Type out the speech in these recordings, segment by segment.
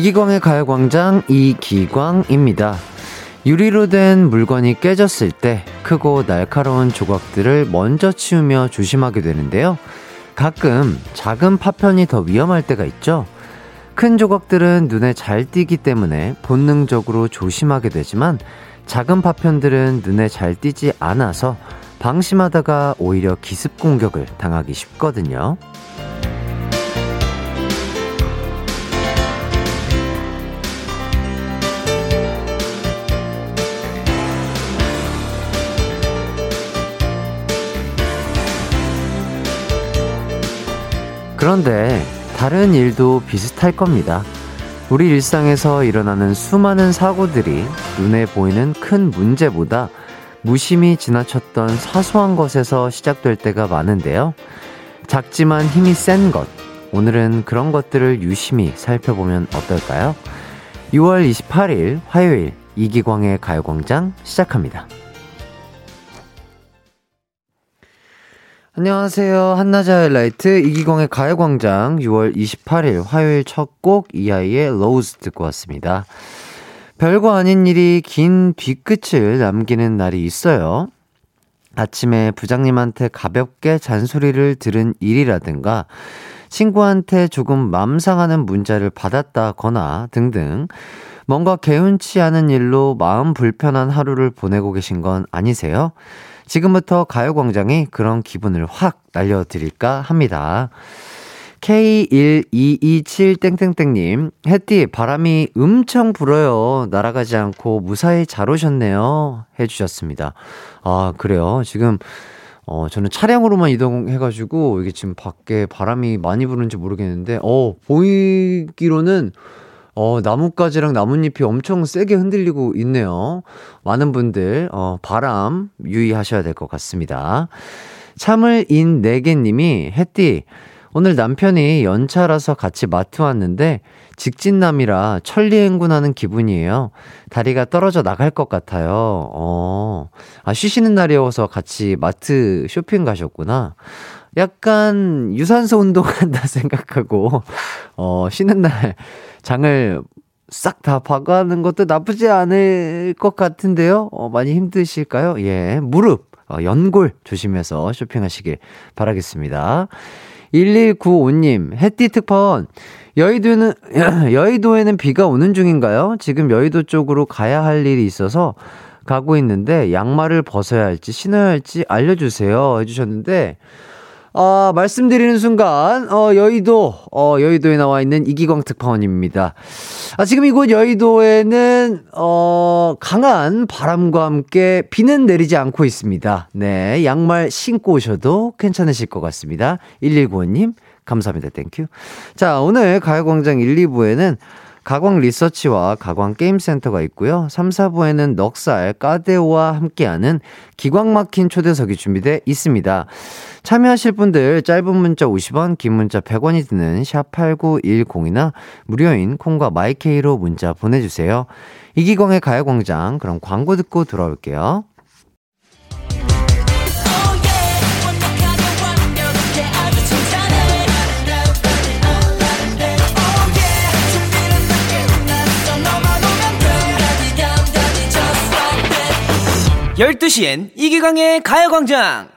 이기광의 가요광장 이기광입니다. 유리로 된 물건이 깨졌을 때 크고 날카로운 조각들을 먼저 치우며 조심하게 되는데요. 가끔 작은 파편이 더 위험할 때가 있죠. 큰 조각들은 눈에 잘 띄기 때문에 본능적으로 조심하게 되지만 작은 파편들은 눈에 잘 띄지 않아서 방심하다가 오히려 기습 공격을 당하기 쉽거든요. 그런데 다른 일도 비슷할 겁니다. 우리 일상에서 일어나는 수많은 사고들이 눈에 보이는 큰 문제보다 무심히 지나쳤던 사소한 것에서 시작될 때가 많은데요. 작지만 힘이 센 것. 오늘은 그런 것들을 유심히 살펴보면 어떨까요? 6월 28일 화요일 이기광의 가요광장 시작합니다. 안녕하세요. 한낮의 하이라이트 이기광의 가요광장 6월 28일 화요일 첫 곡 이하이의 Rose 듣고 왔습니다. 별거 아닌 일이 긴 뒤끝을 남기는 날이 있어요. 아침에 부장님한테 가볍게 잔소리를 들은 일이라든가 친구한테 조금 맘 상하는 문자를 받았다거나 등등 뭔가 개운치 않은 일로 마음 불편한 하루를 보내고 계신 건 아니세요? 지금부터 가요광장이 그런 기분을 확 날려드릴까 합니다. K1227땡땡땡님, 햇띠, 바람이 엄청 불어요. 날아가지 않고 무사히 잘 오셨네요. 해주셨습니다. 아, 그래요. 지금, 어, 저는 차량으로만 이동해가지고, 이게 지금 밖에 바람이 많이 부는지 모르겠는데, 어, 보이기로는 어, 나뭇가지랑 나뭇잎이 엄청 세게 흔들리고 있네요. 많은 분들, 어, 바람 유의하셔야 될 것 같습니다. 참을 인 네개님이, 햇띠, 오늘 남편이 연차라서 같이 마트 왔는데, 직진남이라 천리행군하는 기분이에요. 다리가 떨어져 나갈 것 같아요. 어, 아, 쉬시는 날이어서 같이 마트 쇼핑 가셨구나. 약간 유산소 운동한다 생각하고, 어, 쉬는 날 장을 싹 다 봐가는 것도 나쁘지 않을 것 같은데요. 어, 많이 힘드실까요? 예. 무릎, 어, 연골 조심해서 쇼핑하시길 바라겠습니다. 1195님, 해띠 특파원. 여의도는, 여의도에는 비가 오는 중인가요? 지금 여의도 쪽으로 가야 할 일이 있어서 가고 있는데 양말을 벗어야 할지 신어야 할지 알려주세요. 해주셨는데, 어, 말씀드리는 순간, 어, 여의도, 어, 여의도에 나와 있는 이기광 특파원입니다. 아, 지금 이곳 여의도에는, 어, 강한 바람과 함께 비는 내리지 않고 있습니다. 네, 양말 신고 오셔도 괜찮으실 것 같습니다. 1195님, 감사합니다. Thank you. 자, 오늘 가요광장 1, 2부에는 가광 리서치와 가광 게임센터가 있고요. 3, 4부에는 넉살, 까데호와 함께하는 기광 막힌 초대석이 준비되어 있습니다. 참여하실 분들 짧은 문자 50원, 긴 문자 100원이 드는 샵8910이나 무료인 콩과 마이케이로 문자 보내주세요. 이기광의 가요광장 그럼 광고 듣고 돌아올게요. 열두 시엔 이기광의 가요광장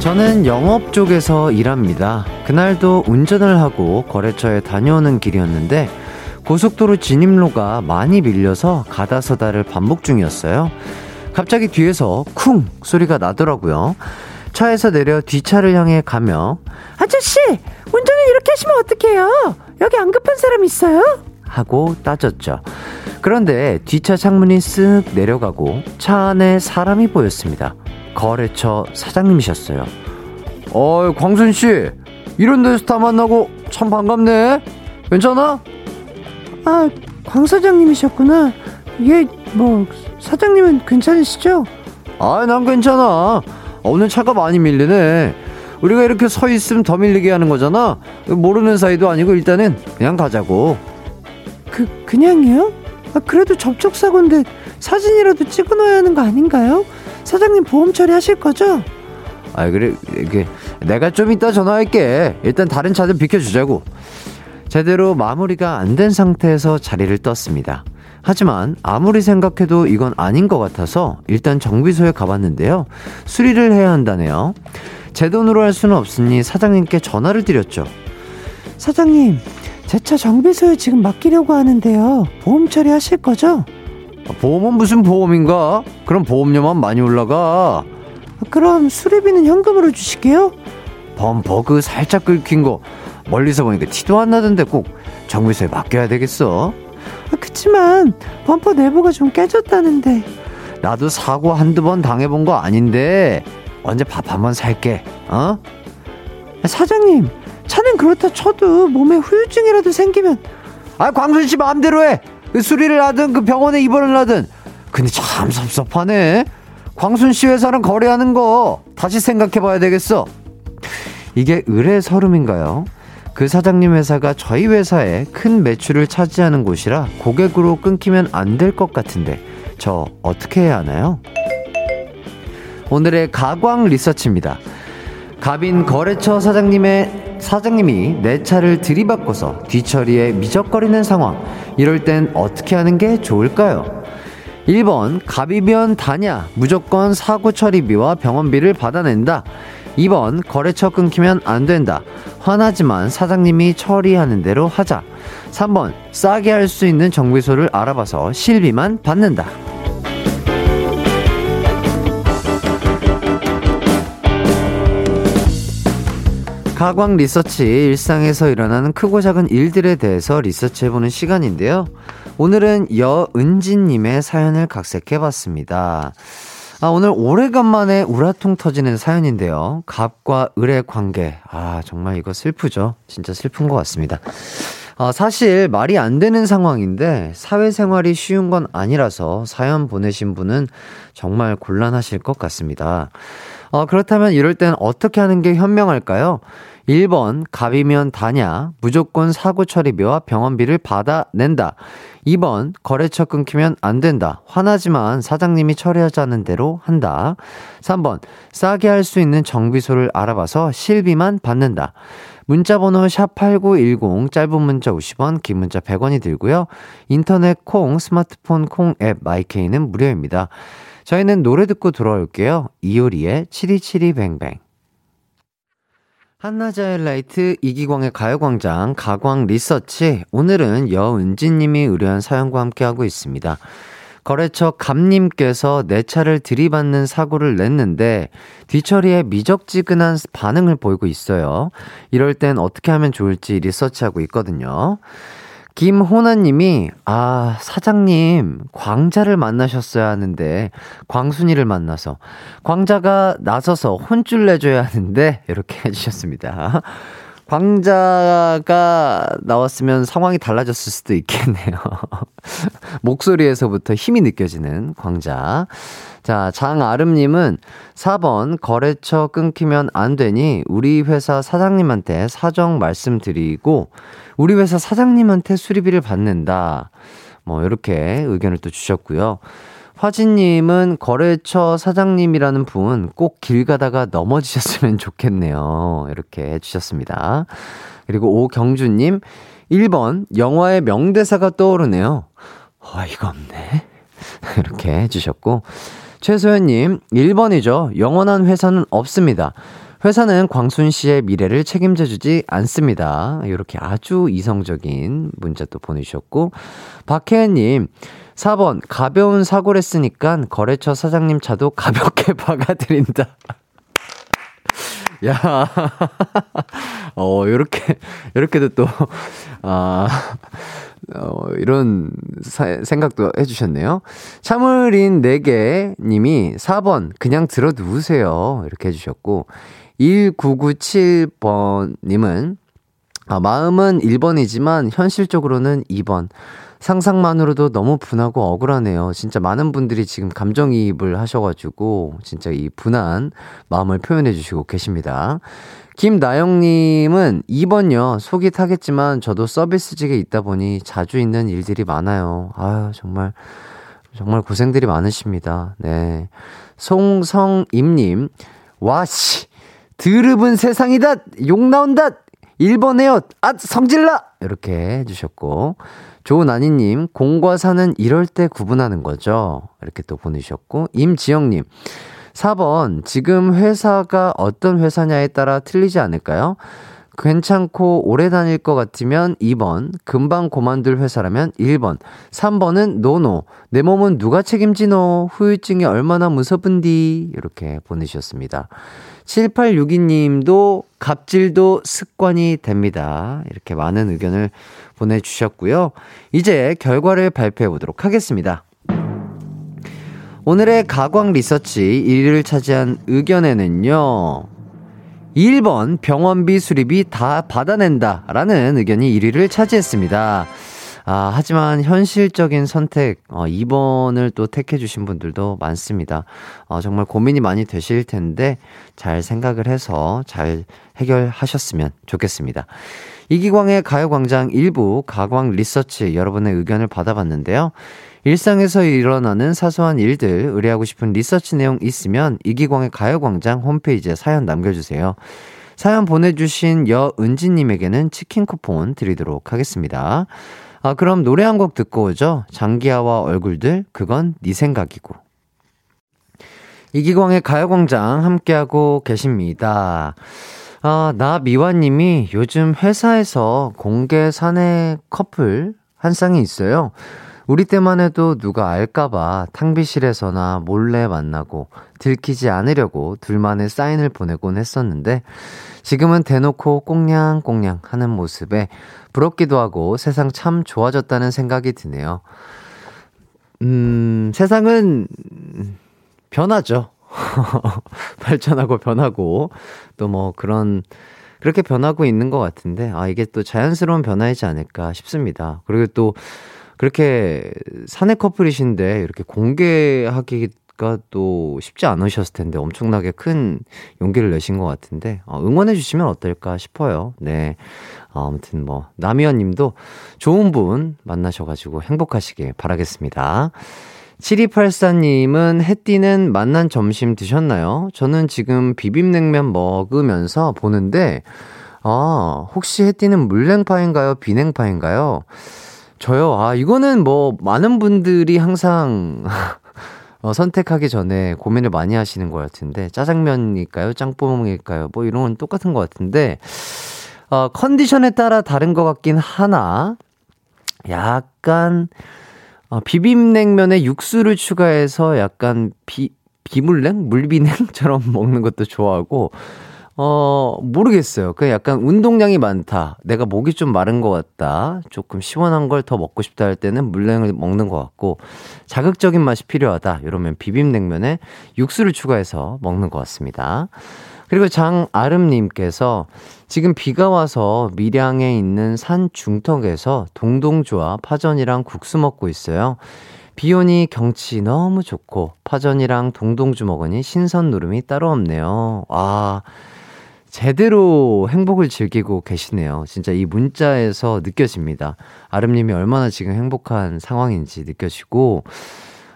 저는 영업 쪽에서 일합니다. 그날도 운전을 하고 거래처에 다녀오는 길이었는데 고속도로 진입로가 많이 밀려서 가다서다를 반복 중이었어요. 갑자기 뒤에서 쿵 소리가 나더라고요. 차에서 내려 뒷차를 향해 가며 아저씨 운전을 이렇게 하시면 어떡해요? 여기 안 급한 사람 있어요? 하고 따졌죠. 그런데 뒷차 창문이 쓱 내려가고 차 안에 사람이 보였습니다. 거래처 사장님이셨어요. 어이, 광순 씨, 이런 데서 다 만나고 참 반갑네. 괜찮아? 아, 광 사장님이셨구나. 예, 뭐, 사장님은 괜찮으시죠? 아, 난 괜찮아. 오늘 차가 많이 밀리네. 우리가 이렇게 서 있으면 더 밀리게 하는 거잖아. 모르는 사이도 아니고 일단은 그냥 가자고. 그, 그냥이요? 아, 그래도 접촉 사고인데 사진이라도 찍어 놓아야 하는 거 아닌가요? 사장님 보험 처리하실 거죠? 아 그래 이게 내가 좀 이따 전화할게 일단 다른 차좀 비켜주자고 제대로 마무리가 안 된 상태에서 자리를 떴습니다 하지만 아무리 생각해도 이건 아닌 것 같아서 일단 정비소에 가봤는데요 수리를 해야 한다네요 제 돈으로 할 수는 없으니 사장님께 전화를 드렸죠 사장님 제 차 정비소에 지금 맡기려고 하는데요 보험 처리하실 거죠? 보험은 무슨 보험인가? 그럼 보험료만 많이 올라가. 그럼 수리비는 현금으로 주실게요? 범버그 살짝 긁힌 거 멀리서 보니까 티도 안 나던데 꼭 정비소에 맡겨야 되겠어. 아, 그치만 범퍼 내부가 좀 깨졌다는데. 나도 사고 한두 번 당해본 거 아닌데 언제 밥 한 번 살게. 어? 사장님 차는 그렇다 쳐도 몸에 후유증이라도 생기면 아 광순 씨 마음대로 해. 그 수리를 하든 그 병원에 입원을 하든 근데 참 섭섭하네 광순 씨 회사랑 거래하는 거 다시 생각해 봐야 되겠어 이게 의뢰 서름인가요? 그 사장님 회사가 저희 회사에 큰 매출을 차지하는 곳이라 고객으로 끊기면 안 될 것 같은데 저 어떻게 해야 하나요? 오늘의 가광 리서치입니다. 갑인 거래처 사장님의 사장님이 내 차를 들이받고서 뒤처리에 미적거리는 상황. 이럴 땐 어떻게 하는 게 좋을까요? 1번 갑이면 다냐 무조건 사고 처리비와 병원비를 받아낸다. 2번 거래처 끊기면 안 된다. 화나지만 사장님이 처리하는 대로 하자. 3번 싸게 할 수 있는 정비소를 알아봐서 실비만 받는다. 가광 리서치 일상에서 일어나는 크고 작은 일들에 대해서 리서치해보는 시간인데요. 오늘은 여은진님의 사연을 각색해봤습니다. 아, 오늘 오래간만에 우라통 터지는 사연인데요. 갑과 을의 관계. 아, 정말 이거 슬프죠? 진짜 슬픈 것 같습니다. 아, 사실 말이 안 되는 상황인데 사회생활이 쉬운 건 아니라서 사연 보내신 분은 정말 곤란하실 것 같습니다. 어, 그렇다면 이럴 땐 어떻게 하는 게 현명할까요? 1번, 갑이면 다냐, 무조건 사고 처리비와 병원비를 받아낸다. 2번, 거래처 끊기면 안 된다. 화나지만 사장님이 처리하자는 대로 한다. 3번, 싸게 할 수 있는 정비소를 알아봐서 실비만 받는다. 문자번호 샵8910, 짧은 문자 50원, 긴 문자 100원이 들고요. 인터넷 콩, 스마트폰 콩 앱 마이케이는 무료입니다. 저희는 노래 듣고 돌아올게요. 이효리의 7272뱅뱅. 한나자일라이트 이기광의 가요광장 가광 리서치 오늘은 여은지님이 의뢰한 사연과 함께하고 있습니다. 거래처 감님께서 내 차를 들이받는 사고를 냈는데 뒤처리에 미적지근한 반응을 보이고 있어요. 이럴 땐 어떻게 하면 좋을지 리서치하고 있거든요. 김호나님이 아 사장님 광자를 만나셨어야 하는데 광순이를 만나서 광자가 나서서 혼쭐 내줘야 하는데 이렇게 해주셨습니다. 광자가 나왔으면 상황이 달라졌을 수도 있겠네요. 목소리에서부터 힘이 느껴지는 광자. 자, 장아름님은 4번 거래처 끊기면 안 되니 우리 회사 사장님한테 사정 말씀드리고 우리 회사 사장님한테 수리비를 받는다. 뭐, 이렇게 의견을 또 주셨고요. 화진님은 거래처 사장님이라는 분 꼭 길 가다가 넘어지셨으면 좋겠네요. 이렇게 해주셨습니다. 그리고 오경주님, 1번, 영화의 명대사가 떠오르네요. 어이가 없네. 이렇게 해주셨고, 최소연님, 1번이죠. 영원한 회사는 없습니다. 회사는 광순 씨의 미래를 책임져 주지 않습니다. 이렇게 아주 이성적인 문자 또 보내주셨고, 박혜연님, 4번, 가벼운 사고를 했으니까 거래처 사장님 차도 가볍게 박아드린다. 야, 어, 요렇게, 요렇게도 또, 아, 어, 이런 사, 생각도 해주셨네요. 참을인 4개 님이 4번, 그냥 들어 누우세요. 이렇게 해주셨고, 1997번님은 아, 마음은 1번이지만 현실적으로는 2번. 상상만으로도 너무 분하고 억울하네요. 진짜 많은 분들이 지금 감정이입을 하셔가지고, 진짜 이 분한 마음을 표현해 주시고 계십니다. 김나영님은 2번요. 속이 타겠지만 저도 서비스직에 있다 보니 자주 있는 일들이 많아요. 아유, 정말, 정말 고생들이 많으십니다. 네. 송성임님, 와씨, 드릅은 세상이다! 욕 나온다! 1번 에요! 아, 성질나! 이렇게 해주셨고, 조나니님, 공과 사는 이럴 때 구분하는 거죠. 이렇게 또 보내주셨고, 임지영님, 4번, 지금 회사가 어떤 회사냐에 따라 틀리지 않을까요? 괜찮고 오래 다닐 것 같으면 2번, 금방 고만둘 회사라면 1번, 3번은 노노, 내 몸은 누가 책임지노, 후유증이 얼마나 무섭은디, 이렇게 보내주셨습니다. 7862님도 갑질도 습관이 됩니다. 이렇게 많은 의견을 보내주셨고요. 이제 결과를 발표해 보도록 하겠습니다. 오늘의 가광 리서치 1위를 차지한 의견에는요. 1번 병원비 수리비 다 받아낸다 라는 의견이 1위를 차지했습니다. 아, 하지만 현실적인 선택, 어, 2번을 또 택해주신 분들도 많습니다. 어, 정말 고민이 많이 되실 텐데, 잘 생각을 해서 잘 해결하셨으면 좋겠습니다. 이기광의 가요광장 일부 가광 리서치 여러분의 의견을 받아봤는데요. 일상에서 일어나는 사소한 일들 의뢰하고 싶은 리서치 내용 있으면 이기광의 가요광장 홈페이지에 사연 남겨주세요. 사연 보내주신 여은지님에게는 치킨 쿠폰 드리도록 하겠습니다. 아, 그럼 노래 한 곡 듣고 오죠. 장기하와 얼굴들, 그건 네 생각이고. 이기광의 가요광장 함께하고 계십니다. 아, 나 미화님이 요즘 회사에서 공개 사내 커플 한 쌍이 있어요. 우리 때만 해도 누가 알까봐 탕비실에서나 몰래 만나고 들키지 않으려고 둘만의 사인을 보내곤 했었는데 지금은 대놓고 꽁냥꽁냥 하는 모습에 부럽기도 하고 세상 참 좋아졌다는 생각이 드네요. 음, 세상은 변하죠. 발전하고 변하고 또 뭐 그런 그렇게 변하고 있는 것 같은데 아 이게 또 자연스러운 변화이지 않을까 싶습니다. 그리고 또 그렇게 사내 커플이신데 이렇게 공개하기 또 쉽지 않으셨을 텐데 엄청나게 큰 용기를 내신 것 같은데 어, 응원해 주시면 어떨까 싶어요. 네. 어, 아무튼 뭐 남희연 님도 좋은 분 만나셔가지고 행복하시길 바라겠습니다. 7284님은 해띠는 만난 점심 드셨나요? 저는 지금 비빔냉면 먹으면서 보는데, 아, 혹시 해띠는 물냉파인가요? 비냉파인가요? 저요? 아, 이거는 뭐, 많은 분들이 항상, 어, 선택하기 전에 고민을 많이 하시는 것 같은데, 짜장면일까요? 짬뽕일까요? 뭐, 이런 건 똑같은 것 같은데, 어, 컨디션에 따라 다른 것 같긴 하나, 약간, 어, 비빔냉면에 육수를 추가해서 약간 비, 비물냉? 물비냉처럼 먹는 것도 좋아하고, 어, 모르겠어요. 그 약간 운동량이 많다. 내가 목이 좀 마른 것 같다. 조금 시원한 걸 더 먹고 싶다 할 때는 물냉을 먹는 것 같고, 자극적인 맛이 필요하다. 이러면 비빔냉면에 육수를 추가해서 먹는 것 같습니다. 그리고 장아름님께서 지금 비가 와서 밀양에 있는 산 중턱에서 동동주와 파전이랑 국수 먹고 있어요. 비 오니 경치 너무 좋고 파전이랑 동동주 먹으니 신선 누름이 따로 없네요. 아, 제대로 행복을 즐기고 계시네요. 진짜 이 문자에서 느껴집니다. 아름님이 얼마나 지금 행복한 상황인지 느껴지고,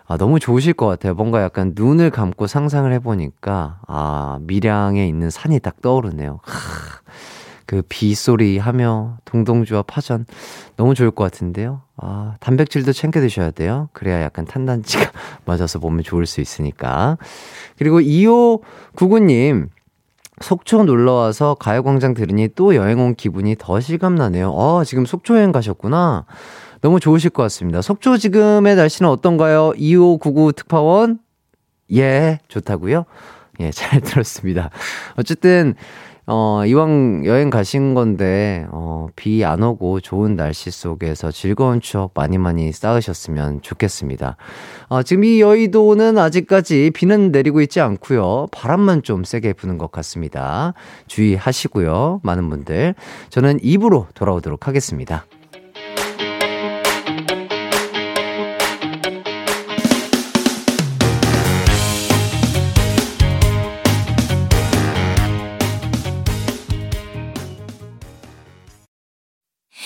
아, 너무 좋으실 것 같아요. 뭔가 약간 눈을 감고 상상을 해보니까, 아, 밀양에 있는 산이 딱 떠오르네요. 그 빗소리 하며 동동주와 파전 너무 좋을 것 같은데요. 아, 단백질도 챙겨 드셔야 돼요. 그래야 약간 탄단지가 맞아서 몸에 좋을 수 있으니까. 그리고 2599님, 속초 놀러 와서 가요광장 들으니 또 여행 온 기분이 더 실감나네요. 어, 지금 속초 여행 가셨구나. 너무 좋으실 것 같습니다. 속초 지금의 날씨는 어떤가요? 2599 특파원? 예, 좋다고요? 예, 잘 들었습니다. 어쨌든 어, 이왕 여행 가신 건데, 어, 비 안 오고 좋은 날씨 속에서 즐거운 추억 많이 많이 쌓으셨으면 좋겠습니다. 어, 지금 이 여의도는 아직까지 비는 내리고 있지 않고요 바람만 좀 세게 부는 것 같습니다. 주의하시고요. 많은 분들. 저는 입으로 돌아오도록 하겠습니다.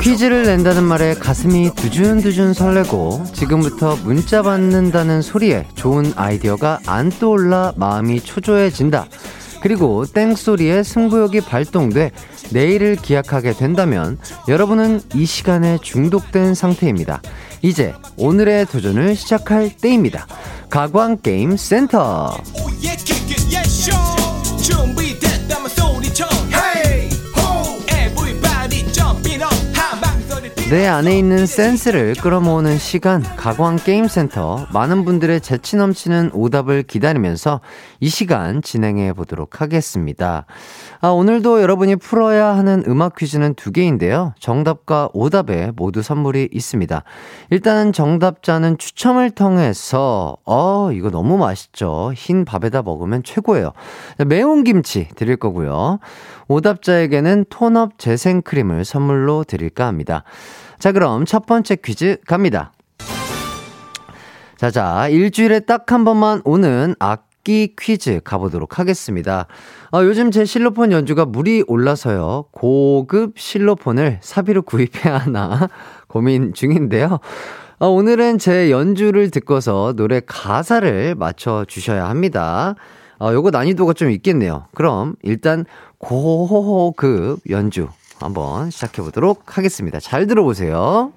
퀴즈를 낸다는 말에 가슴이 두준두준 설레고 지금부터 문자 받는다는 소리에 좋은 아이디어가 안 떠올라 마음이 초조해진다. 그리고 땡소리에 승부욕이 발동돼 내일을 기약하게 된다면 여러분은 이 시간에 중독된 상태입니다. 이제 오늘의 도전을 시작할 때입니다. 가광게임 센터. 내 안에 있는 센스를 끌어모으는 시간 가광 게임 센터 많은 분들의 재치 넘치는 오답을 기다리면서 이 시간 진행해 보도록 하겠습니다. 아, 오늘도 여러분이 풀어야 하는 음악 퀴즈는 두 개인데요. 정답과 오답에 모두 선물이 있습니다. 일단 정답자는 추첨을 통해서 어 이거 너무 맛있죠. 흰 밥에다 먹으면 최고예요. 매운 김치 드릴 거고요. 오답자에게는 톤업 재생크림을 선물로 드릴까 합니다. 자, 그럼 첫 번째 퀴즈 갑니다. 자 자, 일주일에 딱 한 번만 오는 악기 퀴즈 가보도록 하겠습니다. 아, 요즘 제 실로폰 연주가 물이 올라서요. 고급 실로폰을 사비로 구입해야 하나 고민 중인데요. 아, 오늘은 제 연주를 듣고서 노래 가사를 맞춰 주셔야 합니다. 아, 요거 난이도가 좀 있겠네요. 그럼 일단 고급 연주 한번 시작해 보도록 하겠습니다. 잘 들어보세요.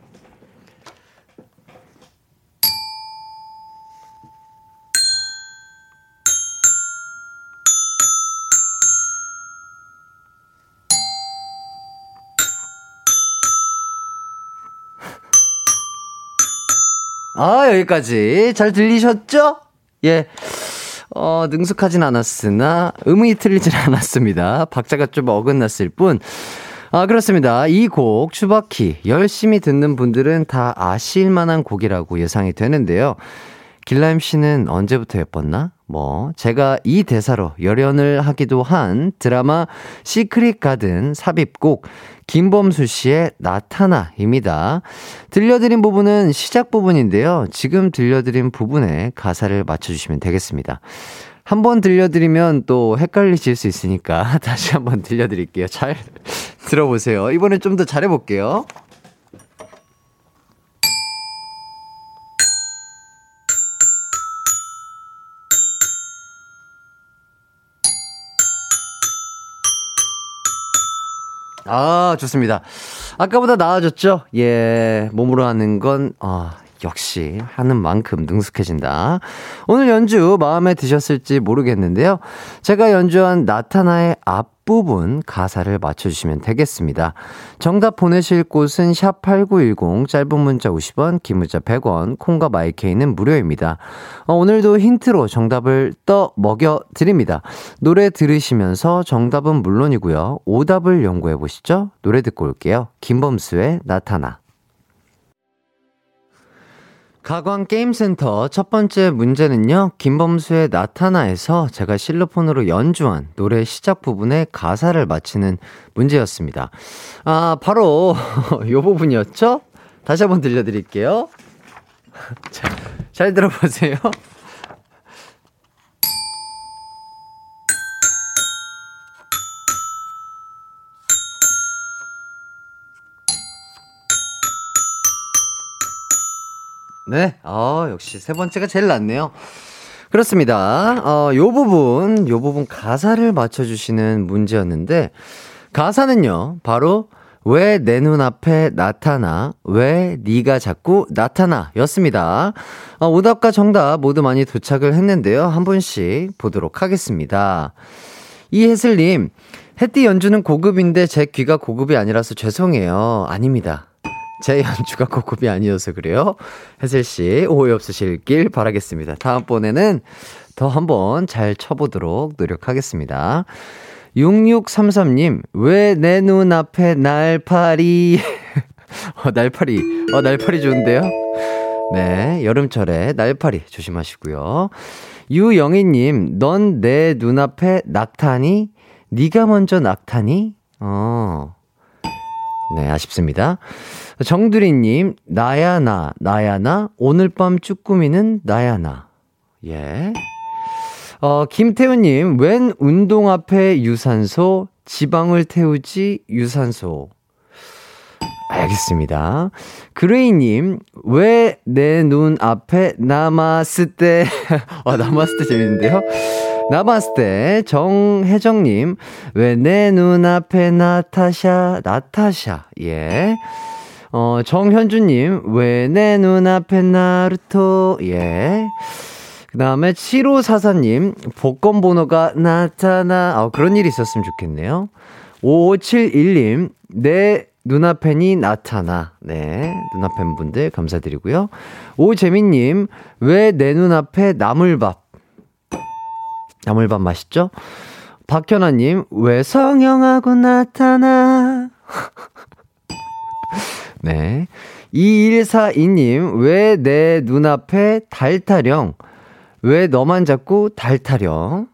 아, 여기까지. 잘 들리셨죠? 예. 어, 능숙하진 않았으나 음이 틀리진 않았습니다. 박자가 좀 어긋났을 뿐. 아, 그렇습니다. 이 곡, 추바키, 열심히 듣는 분들은 다 아실 만한 곡이라고 예상이 되는데요. 길라임 씨는 언제부터 예뻤나? 뭐, 제가 이 대사로 열연을 하기도 한 드라마 시크릿 가든 삽입곡, 김범수 씨의 나타나입니다. 들려드린 부분은 시작 부분인데요. 지금 들려드린 부분에 가사를 맞춰주시면 되겠습니다. 한번 들려드리면 또 헷갈리실 수 있으니까 다시 한번 들려드릴게요. 잘 들어보세요. 이번엔 좀 더 잘해볼게요. 아, 좋습니다. 아까보다 나아졌죠? 예, 몸으로 하는 건, 아, 역시 하는 만큼 능숙해진다. 오늘 연주 마음에 드셨을지 모르겠는데요. 제가 연주한 나타나의 앞부분 가사를 맞춰주시면 되겠습니다. 정답 보내실 곳은 샵8910 짧은 문자 50원, 긴 문자 100원, 콩과 마이케이는 무료입니다. 어, 오늘도 힌트로 정답을 떠 먹여 드립니다. 노래 들으시면서 정답은 물론이고요. 오답을 연구해 보시죠. 노래 듣고 올게요. 김범수의 나타나. 가광 게임센터 첫 번째 문제는요, 김범수의 나타나에서 제가 실로폰으로 연주한 노래 시작 부분의 가사를 맞히는 문제였습니다. 아, 바로 요 부분이었죠? 다시 한번 들려드릴게요. 자, 잘 들어보세요. 네. 어, 역시 세 번째가 제일 낫네요. 그렇습니다. 어, 요 부분, 요 부분 가사를 맞춰주시는 문제였는데, 가사는요, 바로, 왜 내 눈앞에 나타나? 왜 네가 자꾸 나타나? 였습니다. 어, 오답과 정답 모두 많이 도착을 했는데요. 한 분씩 보도록 하겠습니다. 이혜슬님, 햇띠 연주는 고급인데 제 귀가 고급이 아니라서 죄송해요. 아닙니다. 제 연주가 고급이 아니어서 그래요. 혜슬씨, 오해 없으실길 바라겠습니다. 다음번에는 더 한번 잘 쳐보도록 노력하겠습니다. 6633님, 왜 내 눈앞에 날파리, 어, 날파리, 어, 날파리 좋은데요? 네, 여름철에 날파리 조심하시고요. 유영희님, 넌 내 눈앞에 낙타니? 네가 먼저 낙타니? 어. 네, 아쉽습니다. 정두리님, 나야, 나, 나야, 나, 오늘 밤 쭈꾸미는 나야, 나. 예. 어, 김태우님, 웬 운동 앞에 유산소, 지방을 태우지, 유산소. 알겠습니다. 그레이님, 왜 내 눈 앞에 남았을 때, 아, 남았을 때 재밌는데요? 남았을 때, 정혜정님, 왜 내 눈 앞에 나타샤, 나타샤, 예. 어, 정현주님, 왜 내 눈앞에 나루토, 예. 그 다음에 7544님, 복권 번호가 나타나, 아, 그런 일이 있었으면 좋겠네요. 5571님, 내 눈앞에니 나타나. 네. 눈앞엔 분들 감사드리고요. 오재민님, 왜 내 눈앞에 나물밥? 나물밥 맛있죠? 박현아님, 왜 성형하고 나타나? 네. 2142님, 왜 내 눈앞에 달 타령? 왜 너만 자꾸 달 타령?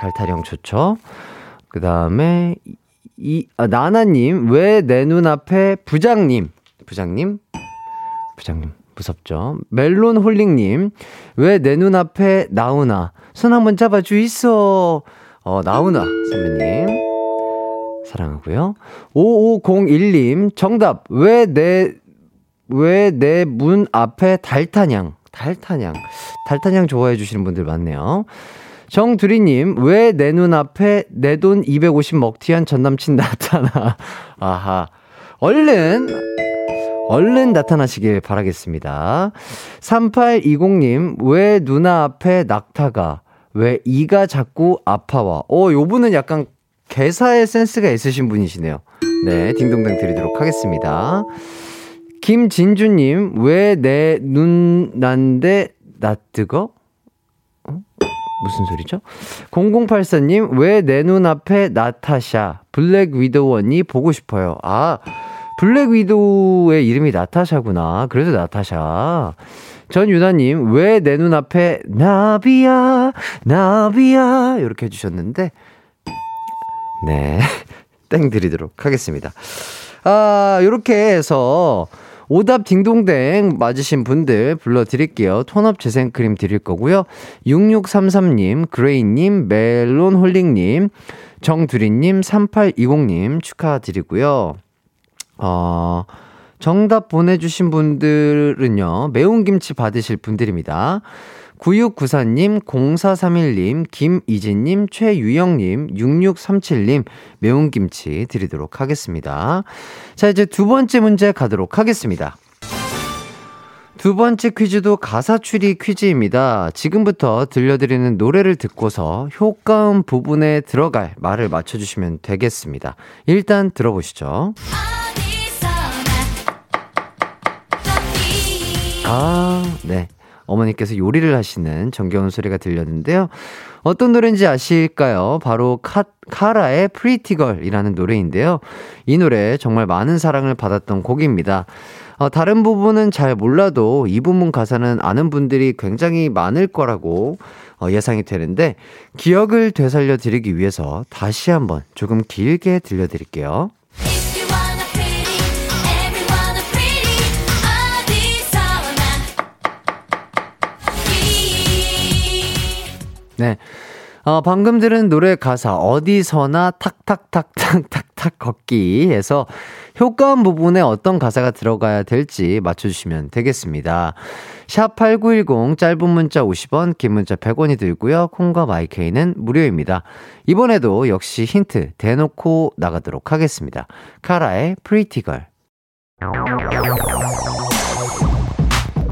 달 타령 좋죠? 그 다음에, 이, 아, 나나님, 왜 내 눈앞에 부장님? 부장님? 부장님, 무섭죠? 멜론 홀링님, 왜 내 눈앞에 나오나? 손 한번 잡아주 있어. 어, 나오나, 선배님. 사랑하고요. 5501님, 정답. 왜 내, 왜 내 문 앞에 달타냥? 달타냥. 달타냥 좋아해 주시는 분들 많네요. 정두리님, 왜 내 눈앞에 내 돈 250 먹튀한 전 남친 나타나? 아하. 얼른, 얼른 나타나시길 바라겠습니다. 3820님, 왜 누나 앞에 낙타가? 왜 이가 자꾸 아파와? 어, 요 분은 약간 개사의 센스가 있으신 분이시네요. 네, 딩동댕 드리도록 하겠습니다. 김진주님, 왜 내 눈 난데 나 뜨거? 어? 무슨 소리죠? 0084님, 왜 내 눈앞에 나타샤, 블랙 언니 보고 싶어요. 아, 블랙 위도우의 이름이 나타샤구나. 그래서 나타샤. 전유나님, 왜 내 눈앞에 나비야, 나비야, 이렇게 해주셨는데, 네. 땡 드리도록 하겠습니다. 아, 요렇게 해서 오답 딩동댕 맞으신 분들 불러드릴게요. 톤업 재생크림 드릴 거고요. 6633님, 그레이님, 멜론홀링님, 정두리님, 3820님 축하드리고요. 어, 정답 보내주신 분들은요, 매운 김치 받으실 분들입니다. 9694님, 0431님, 김이진님, 최유영님, 6637님, 매운김치 드리도록 하겠습니다. 자, 이제 두 번째 문제 가도록 하겠습니다. 두 번째 퀴즈도 가사 추리 퀴즈입니다. 지금부터 들려드리는 노래를 듣고서 효과음 부분에 들어갈 말을 맞춰주시면 되겠습니다. 일단 들어보시죠. 아, 네. 어머니께서 요리를 하시는 정겨운 소리가 들렸는데요. 어떤 노래인지 아실까요? 바로 카, 카라의 Pretty Girl이라는 노래인데요. 이 노래 정말 많은 사랑을 받았던 곡입니다. 어, 다른 부분은 잘 몰라도 이 부분 가사는 아는 분들이 굉장히 많을 거라고 어, 예상이 되는데 기억을 되살려 드리기 위해서 다시 한번 조금 길게 들려드릴게요. 네. 어, 방금 들은 노래 가사, 어디서나 탁탁탁탁탁탁 걷기에서 효과음 부분에 어떤 가사가 들어가야 될지 맞춰주시면 되겠습니다. 샵 8910 짧은 문자 50원, 긴 문자 100원이 들고요. 콩과 마이케이는 무료입니다. 이번에도 역시 힌트 대놓고 나가도록 하겠습니다. 카라의 Pretty Girl.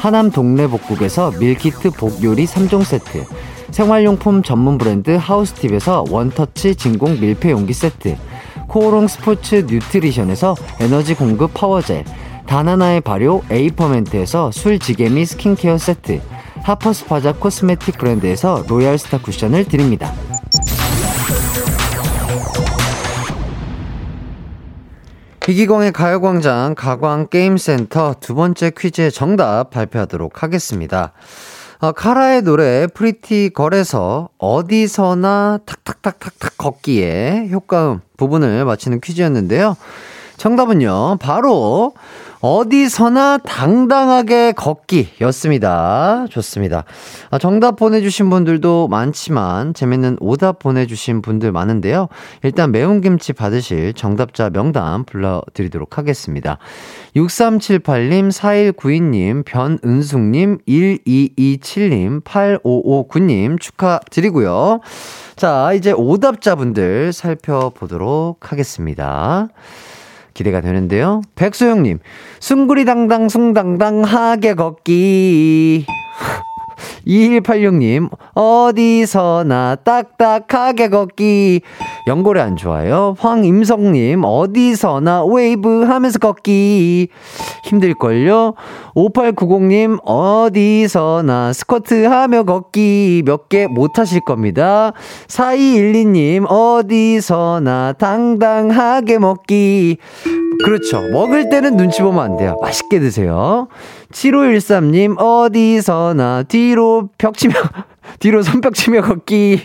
하남 동래복국에서 밀키트 복요리 3종 세트 생활용품 전문 브랜드 하우스팁에서 원터치 진공 밀폐용기 세트 코오롱 스포츠 뉴트리션에서 에너지 공급 power gel 다나나의 발효 에이퍼멘트에서 술지게미 스킨케어 세트 하퍼스파자 코스메틱 브랜드에서 로얄스타 쿠션을 드립니다. 이기광의 가요광장 가광게임센터 두 번째 퀴즈의 정답 발표하도록 하겠습니다. 어, 카라의 노래 Pretty Girl에서 어디서나 탁탁탁탁탁 걷기에 효과음 부분을 맞히는 퀴즈였는데요. 정답은요, 바로 어디서나 당당하게 걷기였습니다. 좋습니다. 아, 정답 보내주신 분들도 많지만 재밌는 오답 보내주신 분들 많은데요. 일단 매운 김치 받으실 정답자 명단 불러드리도록 하겠습니다. 6378님, 4192님, 변은숙님, 1227님, 8559님 축하드리고요. 자, 이제 오답자분들 살펴보도록 하겠습니다. 기대가 되는데요. 백소영님, 숭구리 당당 숭당당 하게 걷기. 2186님, 어디서나 딱딱하게 걷기. 연골이 안 좋아요. 황임성님, 어디서나 웨이브 하면서 걷기. 힘들걸요? 5890님, 어디서나 스쿼트 하며 걷기. 몇 개 못 하실 겁니다. 4212님, 어디서나 당당하게 먹기. 그렇죠. 먹을 때는 눈치 보면 안 돼요. 맛있게 드세요. 7513님, 어디서나 뒤로 벽 치며, 뒤로 손뼉 치며 걷기.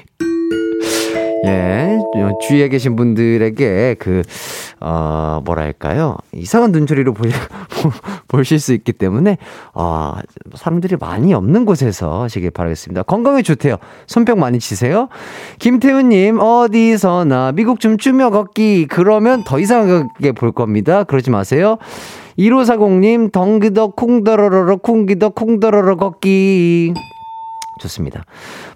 예, 주위에 계신 분들에게 그, 어, 뭐랄까요. 이상한 눈초리로 보, 보실 수 있기 때문에, 어, 사람들이 많이 없는 곳에서 하시길 바라겠습니다. 건강에 좋대요. 손뼉 많이 치세요. 김태훈님, 어디서나 미국 좀 추며 걷기. 그러면 더 이상하게 볼 겁니다. 그러지 마세요. 1540님, 덩기덕 쿵더러러러 쿵기덕 쿵더러러 걷기. 좋습니다.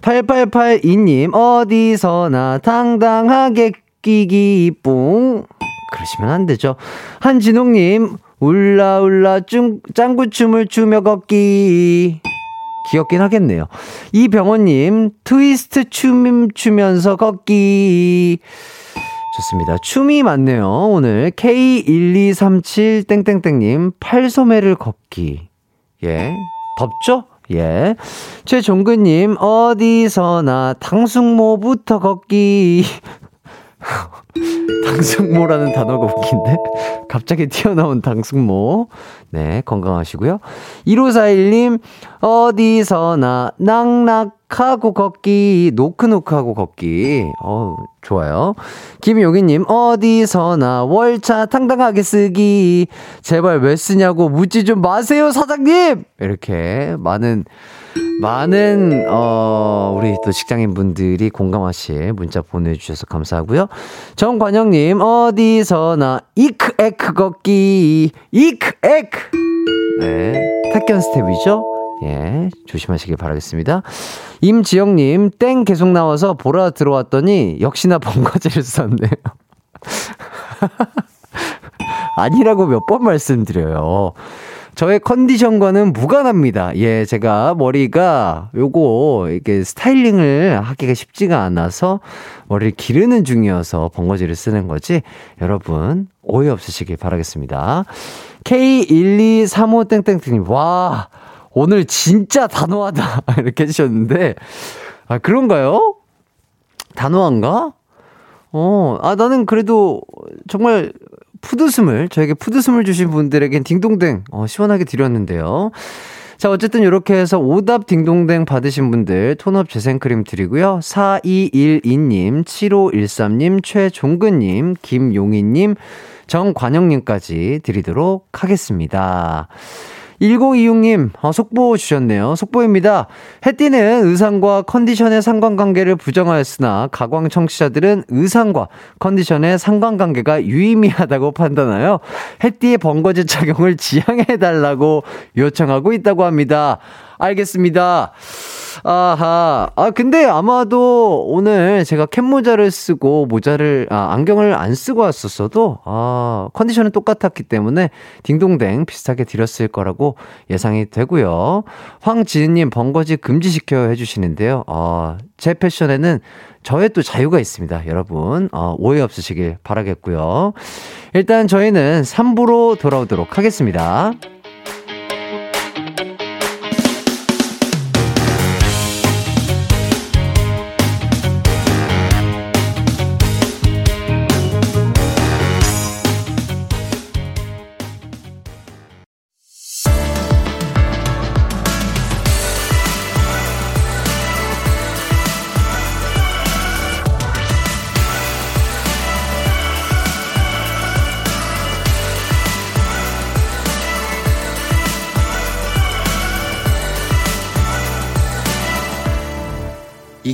8882님, 어디서나 당당하게 끼기 뿡. 그러시면 안 되죠. 한진웅님, 울라울라 쭝, 짱구춤을 추며 걷기. 귀엽긴 하겠네요. 이병호님, 트위스트 춤 추면서 걷기. 좋습니다. 춤이 많네요. 오늘 K1237땡땡땡님, 팔소매를 걷기. 예. 덥죠? 예. 최종근님, 어디서나 당숙모부터 걷기. 당숙모라는 단어가 웃긴데? 갑자기 튀어나온 당숙모. 네, 건강하시고요. 1541님, 어디서나 낙낙 하고 걷기, 노크노크하고 걷기. 어 좋아요. 김용희님, 어디서나 월차 당당하게 쓰기. 제발 왜 쓰냐고 묻지 좀 마세요, 사장님! 이렇게 많은 많은, 어, 우리 또 직장인 분들이 공감하실 문자 보내주셔서 감사하고요. 정관영님, 어디서나 이크, 에크 걷기, 이크, 에크! 네. 택견 스텝이죠? 예, 조심하시길 바라겠습니다. 임지영님, 땡 계속 나와서 보라 들어왔더니 역시나 벙거지를 썼네요. 아니라고 몇 번 말씀드려요. 저의 컨디션과는 무관합니다. 예, 제가 머리가 요거 이게 스타일링을 하기가 쉽지가 않아서 머리를 기르는 중이어서 번거지를 쓰는 거지. 여러분, 오해 없으시길 바라겠습니다. K1235땡땡님, 와, 오늘 진짜 단호하다. 이렇게 해주셨는데, 아, 그런가요? 단호한가? 어, 아, 나는 그래도 정말 푸드숨을, 저에게 푸드숨을 주신 분들에겐 딩동댕, 어, 시원하게 드렸는데요. 자, 어쨌든 이렇게 해서 오답 딩동댕 받으신 분들 톤업 재생크림 드리고요. 4212님, 7513님, 최종근님, 김용희님, 정관영님까지 드리도록 하겠습니다. 1026님, 어, 속보 주셨네요. 속보입니다. 해띠는 의상과 컨디션의 상관관계를 부정하였으나, 가광 청취자들은 의상과 컨디션의 상관관계가 유의미하다고 판단하여, 해띠의 번거지 착용을 지향해달라고 요청하고 있다고 합니다. 알겠습니다. 아하. 아, 근데 아마도 오늘 제가 캡모자를 쓰고 모자를, 아, 안경을 안 쓰고 왔었어도, 아, 컨디션은 똑같았기 때문에 딩동댕 비슷하게 드렸을 거라고 예상이 되고요. 황지은님 번거지 금지시켜 해주시는데요. 아, 제 패션에는 저의 또 자유가 있습니다. 여러분, 어, 오해 없으시길 바라겠고요. 일단 저희는 3부로 돌아오도록 하겠습니다.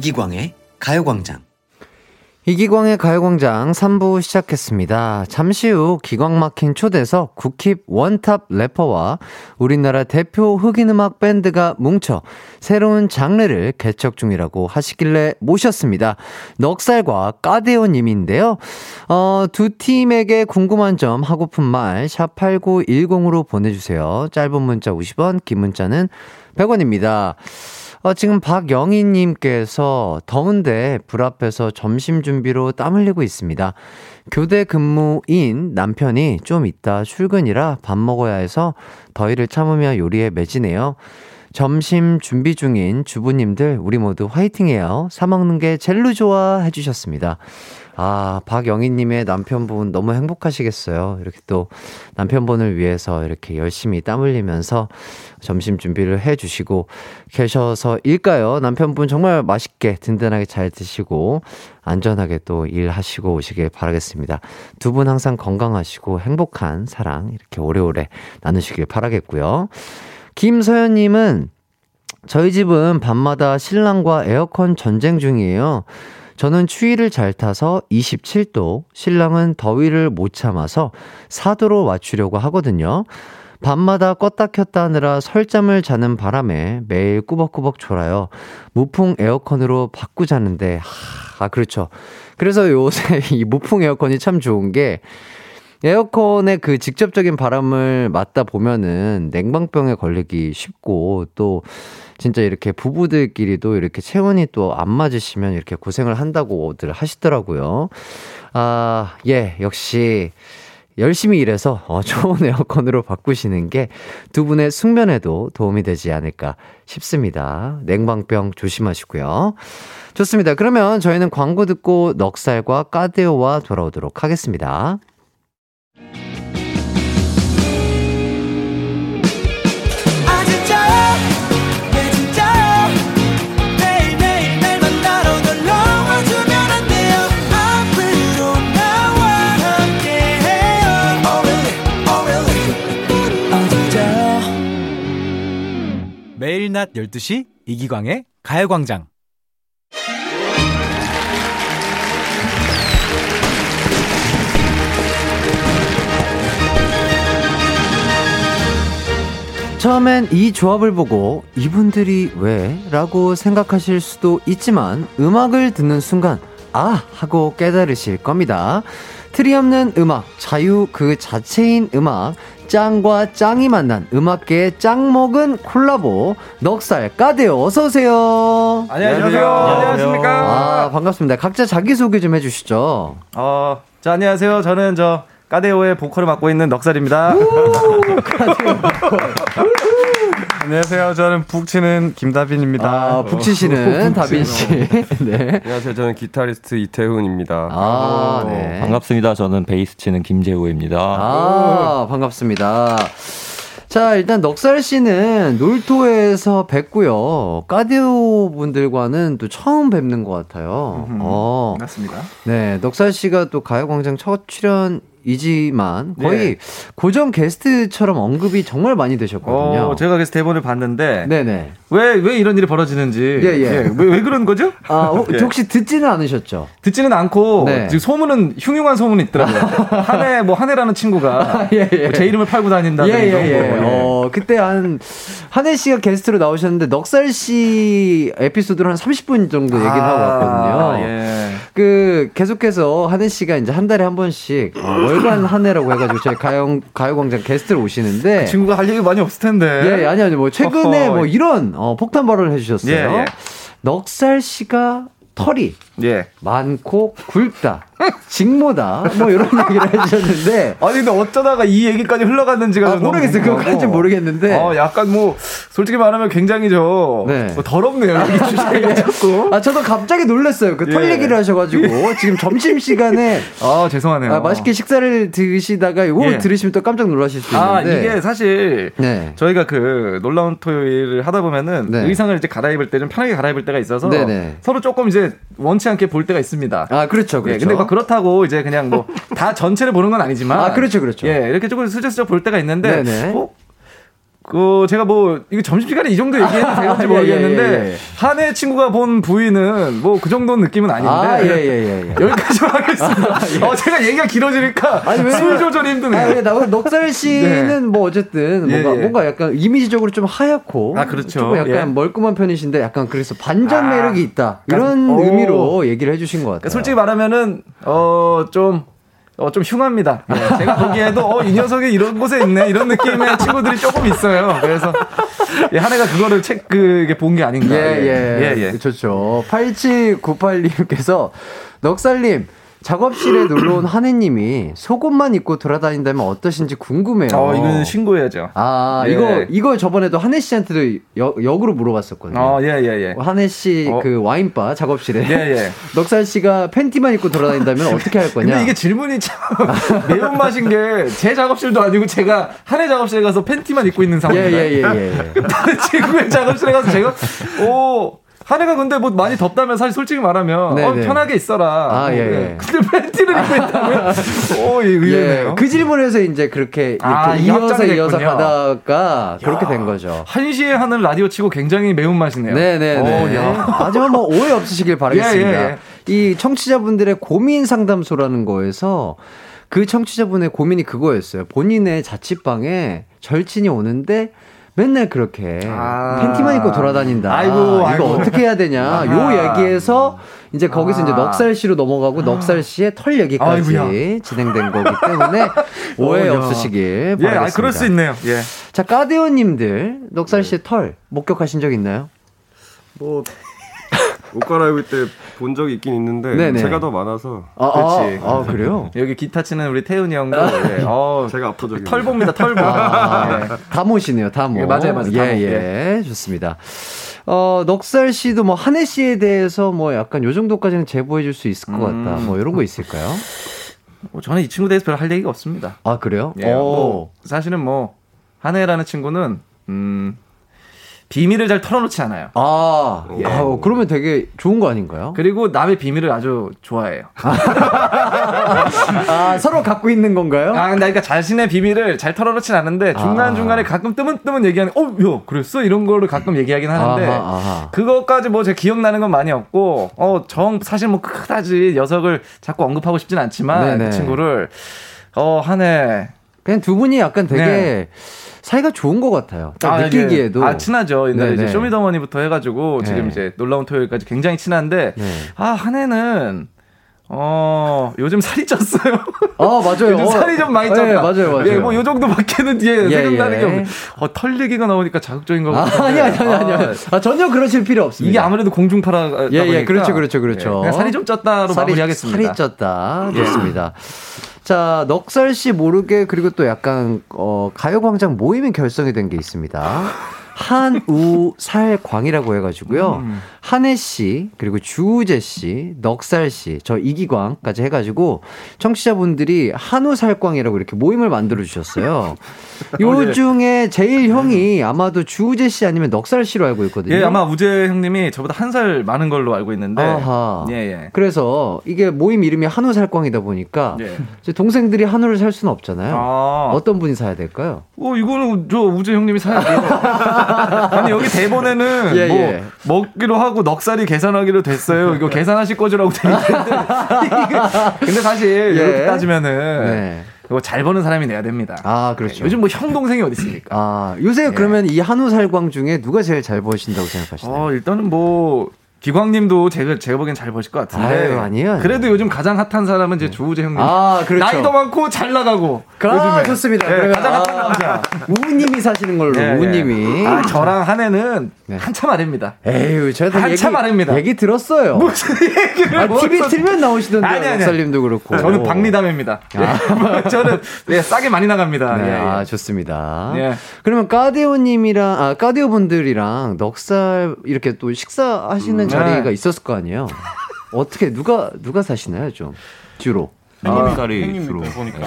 이기광의 가요광장. 이기광의 가요광장 3부 시작했습니다. 잠시 후 기광 막힌 초대석 국힙 원탑 래퍼와 우리나라 대표 흑인 음악 밴드가 뭉쳐 새로운 장르를 개척 중이라고 하시길래 모셨습니다. 넉살과 까데호님인데요. 어, 두 팀에게 궁금한 점 하고픈 말 샵 8910으로 보내주세요. 짧은 문자 50원, 긴 문자는 100원입니다. 어, 지금 박영희님께서 더운데 불 앞에서 점심 준비로 땀 흘리고 있습니다. 교대 근무인 남편이 좀 이따 출근이라 밥 먹어야 해서 더위를 참으며 요리에 매지네요. 점심 준비 중인 주부님들, 우리 모두 화이팅해요. 사 먹는 게 젤로 좋아 해주셨습니다. 아, 박영희님의 남편분 너무 행복하시겠어요. 이렇게 또 남편분을 위해서 이렇게 열심히 땀 흘리면서 점심 준비를 해 주시고 계셔서일까요? 남편분 정말 맛있게 든든하게 잘 드시고 안전하게 또 일하시고 오시길 바라겠습니다. 두 분 항상 건강하시고 행복한 사랑 이렇게 오래오래 나누시길 바라겠고요. 김서연님은 저희 집은 밤마다 신랑과 에어컨 전쟁 중이에요. 저는 추위를 잘 타서 27도, 신랑은 더위를 못 참아서 4도로 맞추려고 하거든요. 밤마다 껐다 켰다 하느라 설잠을 자는 바람에 매일 꾸벅꾸벅 졸아요. 무풍 에어컨으로 바꾸자는데, 하, 아, 그렇죠. 그래서 요새 이 무풍 에어컨이 참 좋은 게, 에어컨의 그 직접적인 바람을 맞다 보면은 냉방병에 걸리기 쉽고 또 진짜 이렇게 부부들끼리도 이렇게 체온이 또 안 맞으시면 이렇게 고생을 한다고들 하시더라고요. 아, 예, 역시 열심히 일해서 어, 좋은 에어컨으로 바꾸시는 게 두 분의 숙면에도 도움이 되지 않을까 싶습니다. 냉방병 조심하시고요. 좋습니다. 그러면 저희는 광고 듣고 넉살과 까데오와 돌아오도록 하겠습니다. 낮 12시 이기광의 가요광장. 처음엔 이 조합을 보고 이분들이 왜? 라고 생각하실 수도 있지만 음악을 듣는 순간 아! 하고 깨달으실 겁니다. 틀이 없는 음악, 자유 그 자체인 음악, 짱과 짱이 만난 음악계의 짱 먹은 콜라보 넉살 까대요 어서 오세요. 안녕하세요. 안녕하십니까? 아 반갑습니다. 각자 자기 소개 좀 해주시죠. 어, 자 안녕하세요. 저는 저 까데오의 보컬을 맡고 있는 넉살입니다. 안녕하세요. 저는 북치는 김다빈입니다. 아 북치시는 다빈 씨. 네. 안녕하세요. 저는 기타리스트 이태훈입니다. 아 네. 반갑습니다. 저는 베이스 치는 김재우입니다. 아 반갑습니다. 자, 일단 넉살 씨는 놀토에서 뵙고요. 까디오 분들과는 또 처음 뵙는 것 같아요. 어. 맞습니다. 네, 넉살 씨가 또 가요광장 첫 출연 이지만 거의 네. 고정 게스트처럼 언급이 정말 많이 되셨거든요. 어, 제가 그래서 대본을 봤는데 네네. 왜 왜 이런 일이 벌어지는지 예, 예. 왜, 왜 그런 거죠? 아, 혹- 예. 혹시 듣지는 않으셨죠? 듣지는 않고 네. 지금 소문은 흉흉한 소문이 있더라고요. 한해 뭐 한해라는 친구가 예, 예. 뭐제 이름을 팔고 다닌다든지 예, 예, 예. 뭐, 어, 그때 한, 한혜 씨가 게스트로 나오셨는데, 넉살 씨 에피소드를 한 30분 정도 얘기를 하고 왔거든요. 예. 그, 계속해서 한혜 씨가 이제 한 달에 한 번씩, 어, 월간 한혜라고 해가지고 저희 가요, 가요광장 게스트로 오시는데, 그 친구가 할 얘기 많이 없을 텐데. 예, 예, 아니, 아니, 뭐, 최근에. 뭐 이런, 어, 폭탄 발언을 해주셨어요. 예, 예. 넉살 씨가 털이 예. 많고 굵다, 직모다, 뭐 이런 얘기를 해주셨는데, 아니 근데 어쩌다가 이 얘기까지 흘러갔는지가 아, 모르겠어요. 그거까지 모르겠는데. 어, 약간 뭐 솔직히 말하면 굉장히 저 네. 뭐 더럽네요. 주제가 자꾸. 아, 저도 갑자기 놀랐어요. 그털 예. 얘기를 하셔가지고, 지금 점심시간에, 아, 죄송하네요. 아, 맛있게 식사를 드시다가 이거 예. 들으시면 또 깜짝 놀라실 수 아, 있는데. 이게 사실 네. 저희가 그 놀라운 토요일을 하다 보면은 네. 의상을 이제 갈아입을 때 좀 편하게 갈아입을 때가 있어서 네네. 서로 조금 이제 원치 않게 볼 때가 있습니다. 아, 그렇죠, 예, 그렇죠. 근데 막 그렇다고 이제 그냥 뭐 다 전체를 보는 건 아니지만 아, 그렇죠, 그렇죠. 예, 이렇게 조금 슬쩍슬쩍 볼 때가 있는데 네네. 어? 그 제가 뭐 이거 점심시간에 이 정도 얘기해도 되는지 예, 모르겠는데 예, 예, 예. 한해 친구가 본 부위는 뭐그 정도 느낌은 아닌데 아, 예, 예, 예, 예. 여기까지만 하겠습니다. 어, 제가 얘기가 길어지니까 아니, 왜- 술 조절이 힘드네요. 아, 왜 나, 넉살 씨는 네. 뭐 어쨌든 예, 뭔가, 예. 뭔가 약간 이미지적으로 좀 하얗고. 아, 그렇죠. 조금 약간 예. 멀끔한 편이신데 약간 그래서 반전 아, 매력이 있다. 이런 오. 의미로 얘기를 해주신 것 같아요. 그러니까 솔직히 말하면은 어좀 어, 좀 흉합니다. 예, 제가 보기에도 어, 이 녀석이 이런 곳에 있네 이런 느낌의 친구들이 조금 있어요. 그래서 예, 한 해가 그거를 체크 본게 아닌가. 예, 예. 예, 예. 좋죠. 8798님께서 넉살님, 작업실에 놀러 온 한혜님이 속옷만 입고 돌아다닌다면 어떠신지 궁금해요. 어, 이건 신고해야죠. 아, 예. 이거, 이거 저번에도 한혜 씨한테도 역, 역으로 물어봤었거든요. 어, 예, 예, 예. 한혜 씨 어. 그 와인바 작업실에. 예, 예. 넉살 씨가 팬티만 입고 돌아다닌다면 어떻게 할 거냐? 근데 이게 질문이 참 매운맛인 게 제 작업실도 아니고 제가 한해 작업실에 가서 팬티만 입고 있는 예, 상황입니다. 예, 예, 예. 예. 다른 친구의 작업실에 가서 제가 오 한 해가 근데 뭐 많이 덥다면 사실 솔직히 말하면 네, 어, 네. 편하게 있어라. 아, 예, 어, 예. 근데 팬티를 입고 있다면 오, 이 의외네요. 예, 그 질문에서 이제 그렇게 이렇게 아, 이어서. 이어서 가다가 그렇게 된 거죠. 한시에 하는 라디오 치고 굉장히 매운맛이네요. 네네네. 오, 야. 하지만 뭐 오해 없으시길 바라겠습니다. 예, 예, 이 청취자분들의 고민 상담소라는 거에서 그 청취자분의 고민이 그거였어요. 본인의 자취방에 절친이 오는데 맨날 그렇게 아. 팬티만 입고 돌아다닌다. 아이고, 이거 아이고. 어떻게 해야 되냐. 아하. 요 얘기에서 이제 거기서 이제 아. 넉살 씨로 넘어가고 넉살 씨의 털 얘기까지 아이고야. 진행된 거기 때문에 오해. 없으시길 예, 바라겠습니다. 아, 그럴 수 있네요. 예. 자, 까데오님들 넉살 씨의 털 목격하신 적 있나요? 뭐, 옷 갈아입을 때 본 적이 있긴 있는데, 네네. 제가 더 많아서, 아, 그렇지. 아, 아, 그래요? 여기 기타 치는 우리 태훈이 형도 예. 어, 제가 압도적입니다. 털보입니다. 털보. 아, 예. 다모시네요, 다모. 예, 맞아요, 맞아요. 예, 다모. 예, 좋습니다. 어, 넉살 씨도 뭐, 한혜 씨에 대해서 뭐, 약간 요 정도까지는 제보해 줄 수 있을 것 같다. 음. 뭐, 이런 거 있을까요? 뭐 저는 이 친구 대해서 별할 얘기가 없습니다. 아, 그래요? 예, 오. 뭐 사실은 뭐 한혜라는 친구는 음 비밀을 잘 털어놓지 않아요. 아, 아, 그러면 되게 좋은 거 아닌가요? 그리고 남의 비밀을 아주 좋아해요. 아, 서로 갖고 있는 건가요? 아, 근데 그러니까 자신의 비밀을 잘 털어놓진 않는데 중간중간에 가끔 뜨문뜨문 얘기하는, 어, 야, 그랬어? 이런 거를 가끔 얘기하긴 하는데, 아하, 아하. 그것까지 뭐 제가 기억나는 건 많이 없고, 어, 정, 사실 뭐 그다지 녀석을 자꾸 언급하고 싶진 않지만, 네네. 그 친구를, 어, 한 해. 그냥 두 분이 약간 되게 네. 사이가 좋은 것 같아요. 딱 아, 느끼기에도. 예. 아, 친하죠. 옛날에 네네. 이제 쇼미더머니부터 해가지고, 지금 네. 이제 놀라운 토요일까지 굉장히 친한데, 네. 아, 한 해는, 어, 요즘 살이 쪘어요. 아, 맞아요. 요즘 어, 살이 좀 많이 쪘다. 네, 맞아요, 맞아요. 예, 뭐요 정도밖에는 예, 예, 생각나는 예. 게 없네. 어, 털 얘기가 나오니까 자극적인 거 아, 같아요. 아니, 아니, 아니, 아니. 아, 전혀 그러실 필요 없습니다. 이게 아무래도 공중파라 예, 예, 그렇죠, 그렇죠, 그렇죠. 예, 살이 좀 쪘다로 살이, 마무리하겠습니다. 살이 쪘다. 좋습니다. 자, 넉살 씨 모르게 그리고 또 약간 어 가요광장 모임이 결성이 된 게 있습니다. 한우살광이라고 해가지고요. 음. 한혜 씨, 그리고 주우재 씨, 넉살 씨, 저 이기광까지 해가지고 청취자분들이 한우살광이라고 이렇게 모임을 만들어 주셨어요. 요 중에 제일 형이 아마도 주우재 씨 아니면 넉살 씨로 알고 있거든요. 예, 아마 우재 형님이 저보다 한 살 많은 걸로 알고 있는데. 아하. 예, 예. 그래서 이게 모임 이름이 한우살광이다 보니까 예. 제 동생들이 한우를 살 수는 없잖아요. 아, 어떤 분이 사야 될까요? 어, 이거는 저 우재 형님이 사야죠. 아니, 여기 대본에는 예, 뭐 예. 먹기로 하고 넉살이 계산하기로 됐어요. 이거 계산하실 거죠라고 돼 있는데. 근데 사실 예. 이렇게 따지면은 네. 이거 잘 버는 사람이 내야 됩니다. 아, 그렇죠. 요즘 뭐 형 동생이 어디 있습니까? 아, 요새 그러면 이 한우 살광 중에 누가 제일 잘 버신다고 생각하시나요? 어, 일단은 뭐 기광님도 제가 제가 보기엔 잘 버실 것 같은데. 아유, 아니에요. 그래도 요즘 가장 핫한 사람은 이제 주우재 형님. 아, 그렇죠. 나이도 많고 잘 나가고. 아. 좋습니다. 예, 그러면 가장 핫한 아, 남자. 우님이 사시는 걸로, 예, 예. 우님이. 아, 저랑 한 해는 네. 한참 아래입니다. 에휴, 저도 한참 얘기, 아닙니다. 얘기 들었어요. 무슨 얘기를 아, 뭐 TV. 틀면 나오시던데, 아니, 아니. 넉살님도 그렇고. 저는 박리담입니다. 예. 저는 예, 싸게 많이 나갑니다. 네, 예, 예. 아, 좋습니다. 예. 그러면 까디오님이랑, 아, 까디오 분들이랑 넉살 이렇게 또 식사하시는 음, 자리가 네. 있었을 거 아니에요? 어떻게, 누가, 누가 사시나요, 좀? 주로. 햇살이 주로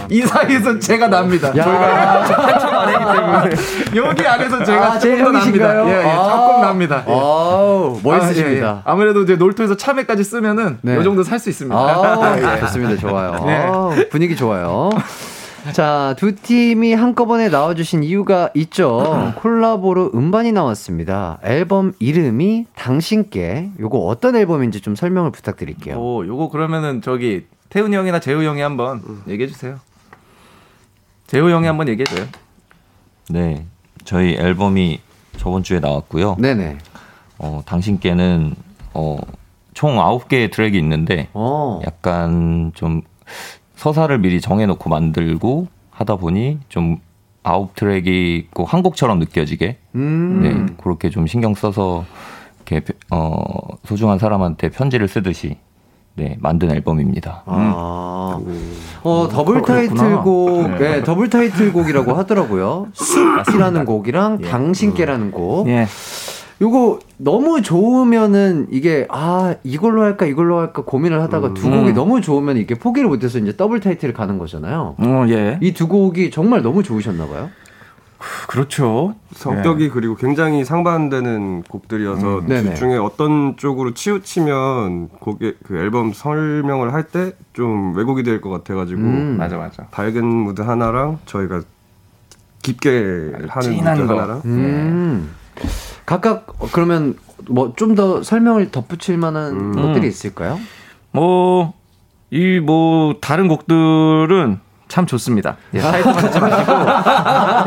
이 사이에서 제가 납니다. 야. 저희가 한참 아래이기 때문에 여기 안에서 제가 아, 조금 더 형이신가요? 납니다. 예, 예, 아. 조금 납니다. 예. 아우, 멋있으십니다. 아, 무래도 이제 놀토에서 참외까지 쓰면은 네. 이 정도 살 수 있습니다. 아, 예. 좋습니다. 좋아요. 네. 아우, 분위기 좋아요. 자, 두 팀이 한꺼번에 나와주신 이유가 있죠. 콜라보로 음반이 나왔습니다. 앨범 이름이 당신께. 요거 어떤 앨범인지 좀 설명을 부탁드릴게요. 오, 요거 그러면은 저기 태훈이 형이나 재우 형이 한번 얘기해 주세요. 재우 형이 한번 얘기해 줘요. 네 저희 앨범이 저번 주에 나왔고요. 네네. 어, 당신께는 어, 총 9개의 트랙이 있는데 어. 약간 좀 서사를 미리 정해놓고 만들고 하다 보니 좀 아홉 트랙이 꼭 한 곡처럼 느껴지게 음. 네 그렇게 좀 신경 써서 이렇게 어, 소중한 사람한테 편지를 쓰듯이 네 만든 앨범입니다. 아. 어, 더블 음. 그렇구나. 타이틀곡, 네. 네, 더블 타이틀곡이라고 하더라고요. 숲이라는 곡이랑 예. 당신께라는 곡. 예. 요거 너무 좋으면은 이게 아 이걸로 할까 이걸로 할까 고민을 하다가 두 곡이 음. 너무 좋으면 이게 포기를 못해서 이제 더블 타이틀을 가는 거잖아요. 어, 예. 이 두 곡이 정말 너무 좋으셨나 봐요. 그렇죠. 성격이 그리고 굉장히 상반되는 곡들이어서 네네. 둘 중에 어떤 쪽으로 치우치면 곡의 그 앨범 설명을 할 때 좀 왜곡이 될 것 같아가지고 음. 맞아 맞아. 밝은 무드 하나랑 저희가 깊게 하는 무드 거. 하나랑 음. 각각 어, 그러면 뭐 좀 더 설명을 덧붙일 만한 음. 것들이 있을까요? 뭐, 이 뭐, 다른 곡들은 참 좋습니다. 예, 타이틀 하지 마시고.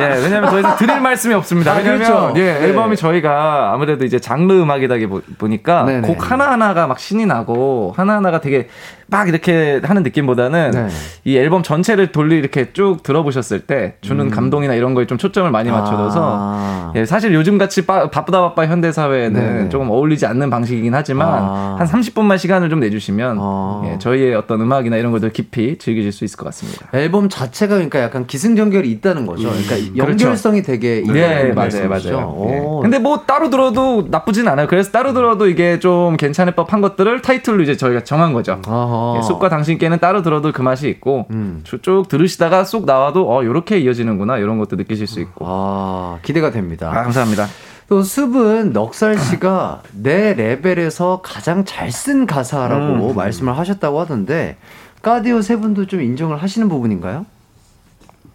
예, 왜냐면 더 이상 드릴 말씀이 없습니다. 아, 왜냐면, 그렇죠. 예, 네. 앨범이 저희가 아무래도 이제 장르 음악이다 보니까 네네. 곡 하나하나가 막 신이 나고 하나하나가 되게 막 이렇게 하는 느낌보다는 네. 이 앨범 전체를 돌리 이렇게 쭉 들어보셨을 때 주는 감동이나 이런 거에 좀 초점을 많이 맞춰줘서 음. 아. 예, 사실 요즘 같이 빠- 바쁘다 바빠 현대 사회에는 네네. 조금 어울리지 않는 방식이긴 하지만 아. 한 30분만 시간을 좀 내주시면 아. 예, 저희의 어떤 음악이나 이런 것들 깊이 즐기실 수 있을 것 같습니다. 앨범 자체가 그러니까 약간 기승전결이 있다는 거죠. 그러니까 그렇죠. 연결성이 되게 있는 네, 맞아요? 맞아요. 예. 오. 근데 뭐 따로 들어도 나쁘진 않아요. 그래서 따로 들어도 이게 좀 괜찮을 법한 것들을 타이틀로 이제 저희가 정한 거죠. 아하. 예, 숲과 당신께는 따로 들어도 그 맛이 있고 음. 쭉- 쭉 들으시다가 쏙 나와도 어 요렇게 이어지는구나 이런 것도 느끼실 수 있고. 아, 기대가 됩니다. 아, 감사합니다. 또 숲은 넉살 씨가 내 레벨에서 가장 잘 쓴 가사라고 음. 말씀을 하셨다고 하던데 까디오 세 분도 좀 인정을 하시는 부분인가요?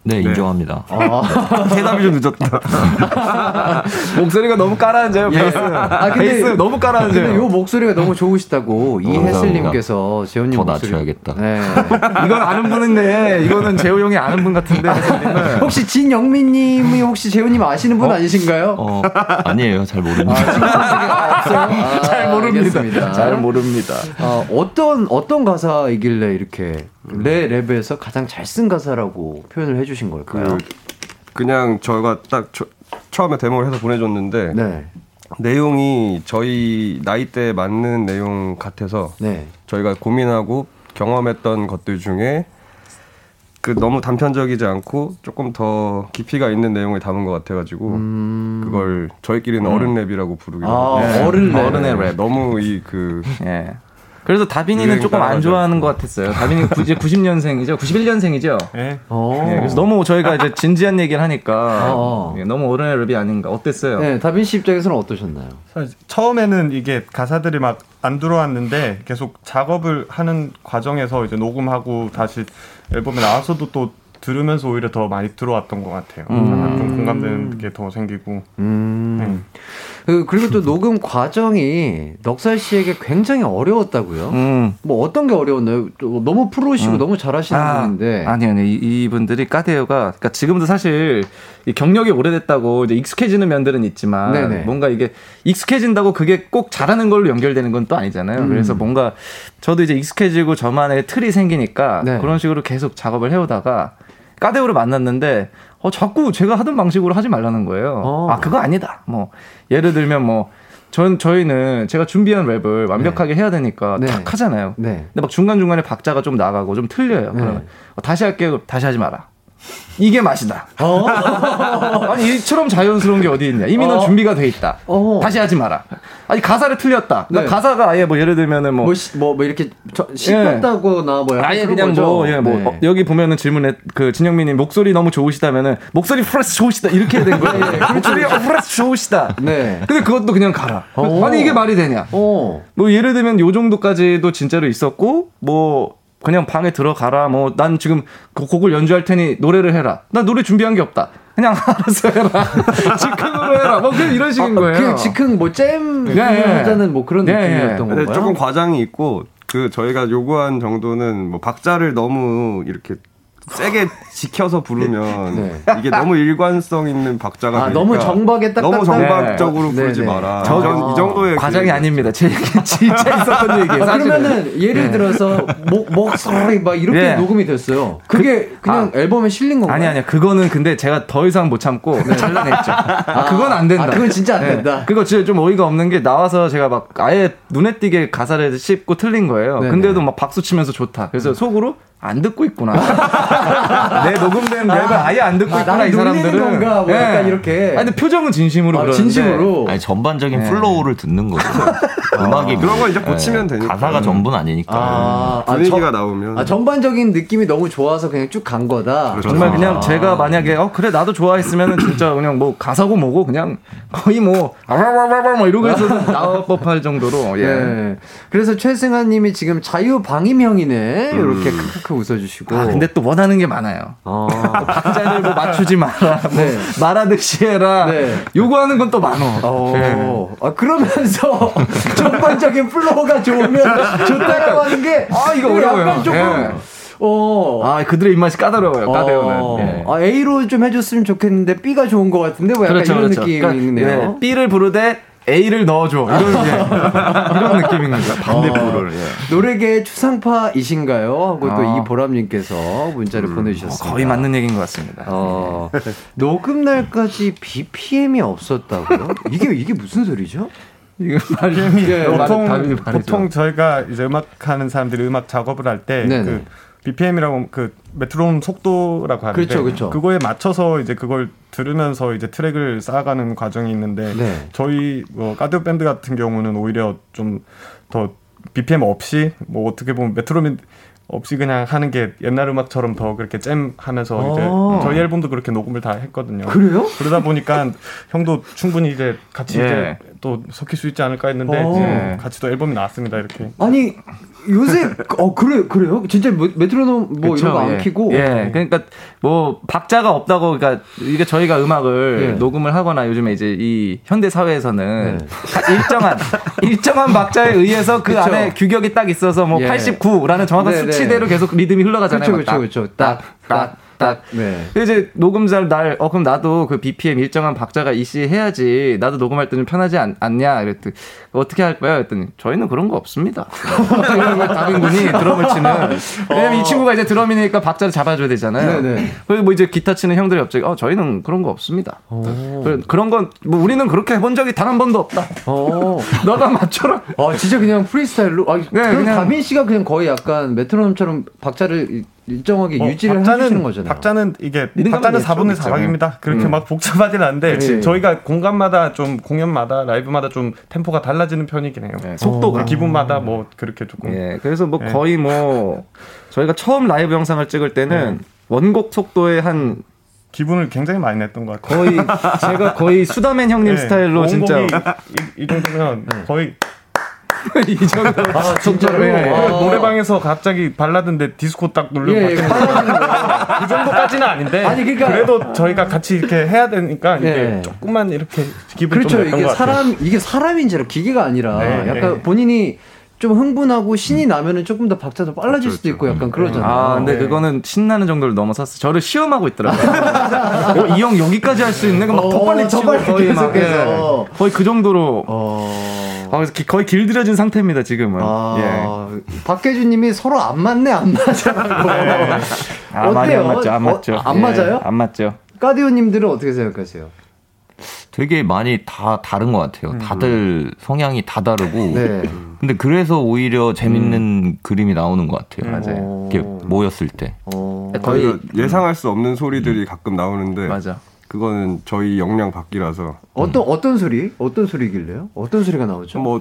네, 인정합니다. 아, 대답이 좀 늦었다. 목소리가 너무 깔아앉아요. 예. 베이스. 아, 근데- 베이스 너무 근데 깔아앉아요. 요 목소리가 너무 좋으시다고. 이혜슬님께서 재훈님 더 목소리 낮춰야겠다. 네. 이건 아는 분인데 이거는 재호 형이 아는 분 같은데. 혹시 진영민님이 혹시 재훈님 아시는 분 아니신가요? 어, 아니에요. 잘 모릅니다. 아, 잘 모릅니다. 알겠습니다. 잘 모릅니다. 어, 어떤 어떤 가사이길래 이렇게 내 랩에서 가장 잘 쓴 가사라고 표현을 해주신 걸까요? 그 그냥 저가 딱 저- 처음에 데모를 해서 보내줬는데 네, 내용이 저희 나이대에 맞는 내용 같아서 네. 저희가 고민하고 경험했던 것들 중에 그 너무 단편적이지 않고 조금 더 깊이가 있는 내용을 담은 것 같아가지고 음. 그걸 저희끼리는 어른 랩이라고 부르기도 아, 하고 어른 랩. 어른의 랩. 너무 이그 예. 그래서 다빈이는 조금 안. 좋아하는 것 같았어요. 다빈이 구- 이제 90년생이죠. 91년생이죠. 예. 어. 예, 그래서 너무 저희가 이제 진지한 얘기를 하니까 어. 예, 너무 어른의 랩이 아닌가. 어땠어요? 네, 다빈 씨 입장에서는 어떠셨나요? 사실 처음에는 이게 가사들이 막 안 들어왔는데 계속 작업을 하는 과정에서 이제 녹음하고 다시 앨범에 나와서도 또 들으면서 오히려 더 많이 들어왔던 것 같아요. 좀 공감되는 게 더 생기고. 음. 그, 그리고 또 녹음 과정이 넉살 씨에게 굉장히 어려웠다고요? 음. 뭐 어떤 게 어려웠나요? 또 너무 프로시고 음. 너무 잘하시는 아, 분인데. 아니요. 이- 이분들이 까데오가, 그러니까 지금도 사실 이 경력이 오래됐다고 이제 익숙해지는 면들은 있지만 네네. 뭔가 이게 익숙해진다고 그게 꼭 잘하는 걸로 연결되는 건 또 아니잖아요. 음. 그래서 뭔가 저도 이제 익숙해지고 저만의 틀이 생기니까 네. 그런 식으로 계속 작업을 해오다가 까데오를 만났는데 어, 자꾸 제가 하던 방식으로 하지 말라는 거예요. 어. 아, 그거 아니다. 뭐, 예를 들면 뭐, 전, 저희는 제가 준비한 랩을 완벽하게 해야 되니까 네. 탁 하잖아요. 네. 근데 막 중간 중간에 박자가 좀 나가고 좀 틀려요. 네. 그러면 어, 다시 할게요. 다시 하지 마라. 이게 맛이다. 아니 이처럼 자연스러운 게 어디 있냐. 이미 넌 어. 준비가 돼 있다. 어. 다시 하지 마라. 아니 가사를 틀렸다. 그러니까 네. 가사가 아예 뭐 예를 들면은 뭐 뭐, 시- 뭐, 뭐 이렇게 저- 씹혔다거나 뭐 아예 그냥 거죠? 뭐, 예, 뭐, 네. 어, 여기 보면은 질문에 그 진영민님 목소리 너무 좋으시다면은 목소리 프레스 좋으시다 이렇게 된 거예요. 목소리 어, 프레스 좋으시다. 네. 근데 그것도 그냥 가라. 어. 아니 이게 말이 되냐? 어. 뭐 예를 들면 요 정도까지도 진짜로 있었고 뭐 그냥 방에 들어가라 뭐 난 지금 그 곡을 연주할 테니 노래를 해라. 나 노래 준비한 게 없다. 그냥 알아서 해라. 즉흥으로 해라. 뭐 그냥 이런 식인 거예요. 그냥 즉흥 뭐잼 네, 네. 하자는 뭐 그런 네, 느낌이었던 근데 건가요? 조금 과장이 있고 그 저희가 요구한 정도는 뭐 박자를 너무 이렇게 세게 지켜서 부르면 네. 이게 너무 일관성 있는 박자가 아, 너무 정박에 딱딱한- 너무 정박적으로 네. 부르지 네, 네. 마라. 저- 이, 정도의 과장이 그- 아닙니다. 제 얘기 진짜 있었던 얘기예요. 아. 그러면은 예를 들어서 목 목소리 막 이렇게 네. 녹음이 됐어요. 그게 그, 냥 앨범에 실린 건가요? 아니 아니야. 그거는 근데 제가 더 이상 못 참고 잘라냈죠. 아, 그건 안 된다. 아, 그건 진짜 안 네. 된다. 그거 진짜 좀 어이가 없는 게 나와서 제가 막 아예 눈에 띄게 가사를 씹고 틀린 거예요. 네네. 근데도 막 박수 치면서 좋다. 그래서 속으로 안 듣고 있구나. 내 녹음된 랩을 아예 안 듣고 아, 있구나 이 사람들은. 건가? 뭐 약간 이렇게. 아니 근데 표정은 진심으로 아, 그러는데. 진심으로. 아니 전반적인 네. flow를 듣는 거죠. 음악이 그런 거 이제 예, 고치면 되니까. 가사가 전부는 아니니까. 아, 아, 분위기가 저- 나오면 아, 전반적인 느낌이 너무 좋아서 그냥 쭉 간 거다. 그렇죠. 정말 아. 그냥 제가 만약에 어 그래 나도 좋아했으면은 진짜 그냥 뭐 가사고 뭐고 그냥 거의 뭐 아와와와와 뭐 이러고 해서 나올 법할 정도로 예. 예. 그래서 최승환 님이 지금 자유 방임형이네. 이렇게 크크크 웃어주시고. 아, 근데 또 원하는 게 많아요. 아. 박자를 뭐 맞추지 마라, 뭐 네. 말하듯이 해라. 네. 요구하는 건 또 많어. 어, 아, 그러면서 전반적인 flow가 좋으면 좋다라고 하는 게. 아, 이거 어려워요. 약간 조금. 예. 어. 아 그들의 입맛이 까다로워요. 까대오는. 어. 예. 아, A로 좀 해줬으면 좋겠는데 B가 좋은 것 같은데 뭐 약간 이런 느낌이 그러니까, 있네요. 예, B를 부르되 A를 넣어줘. 이런 게 이런 느낌인 거죠. 반대표를. 예. 노래계 추상파이신가요? 하고 또 아. 이보람님께서 문자를 보내주셨습니다. 거의 맞는 얘기인 것 같습니다. 어, 녹음 날까지 BPM이 없었다고요? 이게 이게 무슨 소리죠? 이거 말이 예, 보통. 보통 저희가 이제 음악 하는 사람들이 음악 작업을 할 때. 그 BPM이라고 그 메트로놈 속도라고 하는데 그렇죠, 그렇죠. 거에 맞춰서 이제 그걸 들으면서 이제 트랙을 쌓아가는 과정이 있는데 네. 저희 뭐 가드 밴드 같은 경우는 오히려 좀 더 BPM 없이 뭐 어떻게 보면 메트로놈 없이 그냥 하는 게 옛날 음악처럼 더 그렇게 잼 하면서 아. 이제 저희 앨범도 그렇게 녹음을 다 했거든요. 그래요? 그러다 보니까 형도 충분히 이제 같이 예. 이제 또 섞일 수 있지 않을까 했는데 어. 같이 또 앨범이 나왔습니다. 이렇게. 아니 요새 어 그래 그래요? 진짜 뭐, 메트로놈 뭐 이런 거안 예. 키고 예. 그러니까 뭐 박자가 없다고 그러니까 이게 저희가 음악을 예. 녹음을 하거나 요즘에 이제 이 현대 사회에서는 네. 일정한 일정한 박자에 의해서 그 그쵸. 안에 규격이 딱 있어서 뭐 예. 89라는 정확한 네, 네. 수치대로 계속 리듬이 흘러가잖아요. 그렇죠 막 그렇죠 딱, 그렇죠 딱, 딱딱 딱. 네. 그래서 이제 녹음잘 날, 어, 그럼 나도 그 BPM 일정한 박자가 이씨 해야지. 나도 녹음할 때 좀 편하지 않, 않냐? 이랬더니, 어떻게 할 거야? 그랬더니, 저희는 그런 거 없습니다. 이러는 거예요, 다빈군이 드럼을 치는. 왜냐면 이 친구가 이제 드럼이니까 박자를 잡아줘야 되잖아요. 어. 네네. 그리고 뭐 이제 기타 치는 형들이 갑자기, 어, 저희는 그런 거 없습니다. 그래, 그런 건, 뭐 우리는 그렇게 해본 적이 단 한 번도 없다. 어. 너가 맞춰라. 아 진짜 그냥 프리스타일로. 아, 그럼 그냥- 다빈 씨가 그냥 거의 약간 메트로놈처럼 박자를 일- 일정하게 어, 유지를 박자는- 해주시는 거잖아요. 박자는 이게 박자는 있죠, 4분의 있죠. 4박입니다. 그렇게 음. 막 복잡하진 않은데 그치. 저희가 공간마다 좀 공연마다 라이브마다 좀 템포가 달라지는 편이긴 해요. 네, 속도가. 기분마다 뭐 그렇게 조금 예, 그래서 뭐 예. 거의 뭐 저희가 처음 라이브 영상을 찍을 때는 원곡 속도의 한 기분을 굉장히 많이 냈던 것 같아요. 거의 제가 거의 수다맨 형님 네, 스타일로 진짜 이, 이 정도면 거의 이 정도 아 진짜로. 예, 예. 아. 노래방에서 갑자기 발라드인데 디스코 딱 누르면 예, 예, 막. 그 정도까지는 아닌데 아니, 그러니까- 그래도 저희가 같이 이렇게 해야 되니까 이게 예. 조금만 이렇게 기분 그렇죠. 좀 이게 것 같아요. 사람 이게 사람인지라 기계가 아니라 네, 약간 네. 본인이 좀 흥분하고 신이 나면은 조금 더 박자도 빨라질 수도 있고 약간 그러잖아요. 아, 근데 네. 그거는 신나는 정도를 넘어섰어. 저를 시험하고 있더라고요. 어, 이형 여기까지 할 수 있는 거막더 어, 빨리 더 치고 빨리 거의 막 계속해서. 예. 거의 그 정도로 어. 아, 그래서 기- 거의 길들여진 상태입니다 지금은. 예. 아, 박혜준님이 서로 안 맞네 안 맞아라고. 아, 많이 어때요? 안 맞죠, 안 어, 맞죠. 안 예, 맞아요? 안 맞죠. 까디오님들은 어떻게 생각하세요? 되게 많이 다 다른 것 같아요. 다들 성향이 다 다르고. 네. 근데 그래서 오히려 재밌는 그림이 나오는 것 같아요. 맞아요. 이렇게 모였을 때. 어. 거의 예상할 수 없는 소리들이 가끔 나오는데 맞아. 그거는 저희 역량 밖이라서 어떤 어떤 소리? 어떤 소리길래요? 어떤 소리가 나오죠? 뭐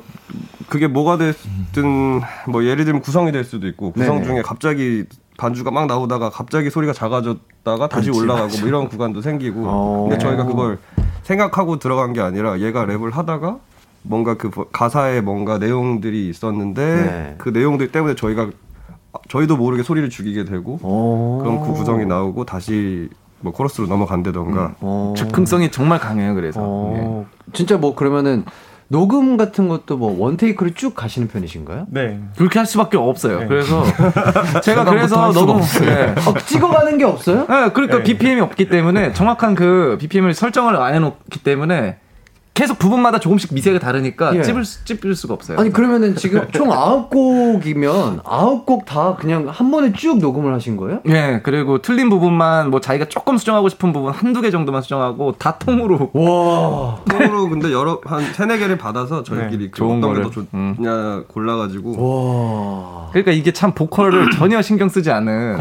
그게 뭐가 됐든 뭐 예를 들면 구성이 될 수도 있고 구성 네네. 중에 갑자기 반주가 막 나오다가 갑자기 소리가 작아졌다가 다시 올라가고 뭐 이런 구간도 생기고 어. 근데 저희가 그걸 생각하고 들어간 게 아니라 얘가 랩을 하다가 뭔가 그 가사에 뭔가 내용들이 있었는데 네. 그 내용들 때문에 저희가 저희도 모르게 소리를 죽이게 되고 어. 그럼 그 구성이 나오고 다시 뭐 코러스로 넘어간다던가 어. 즉흥성이 정말 강해요. 그래서. 예. 어. 진짜 뭐 그러면은 녹음 같은 것도 뭐 원테이크로 쭉 가시는 편이신가요? 네. 그렇게 할 수밖에 없어요. 네. 그래서 제가 그래서 너무. 예. 어, 찍어가는 게 없어요? 네, 그러니까 네. BPM이 없기 때문에 정확한 그 BPM을 설정을 안 해놓기 때문에 계속 부분마다 조금씩 미세하게 다르니까 예. 찝을, 수- 찝을 수가 없어요. 아니 그러면은 지금 총 아홉 곡이면 아홉 곡다 그냥 한 번에 쭉 녹음을 하신 거예요? 예, 그리고 틀린 부분만 뭐 자기가 조금 수정하고 싶은 부분 한두 개 정도만 수정하고 다 통으로. 와. 통으로 근데 여러 한 세네 개를 받아서 저희끼리 그 좋은 거를. 더 음. 좋냐 골라가지고 와. 그러니까 이게 참 보컬을 전혀 신경 쓰지 않은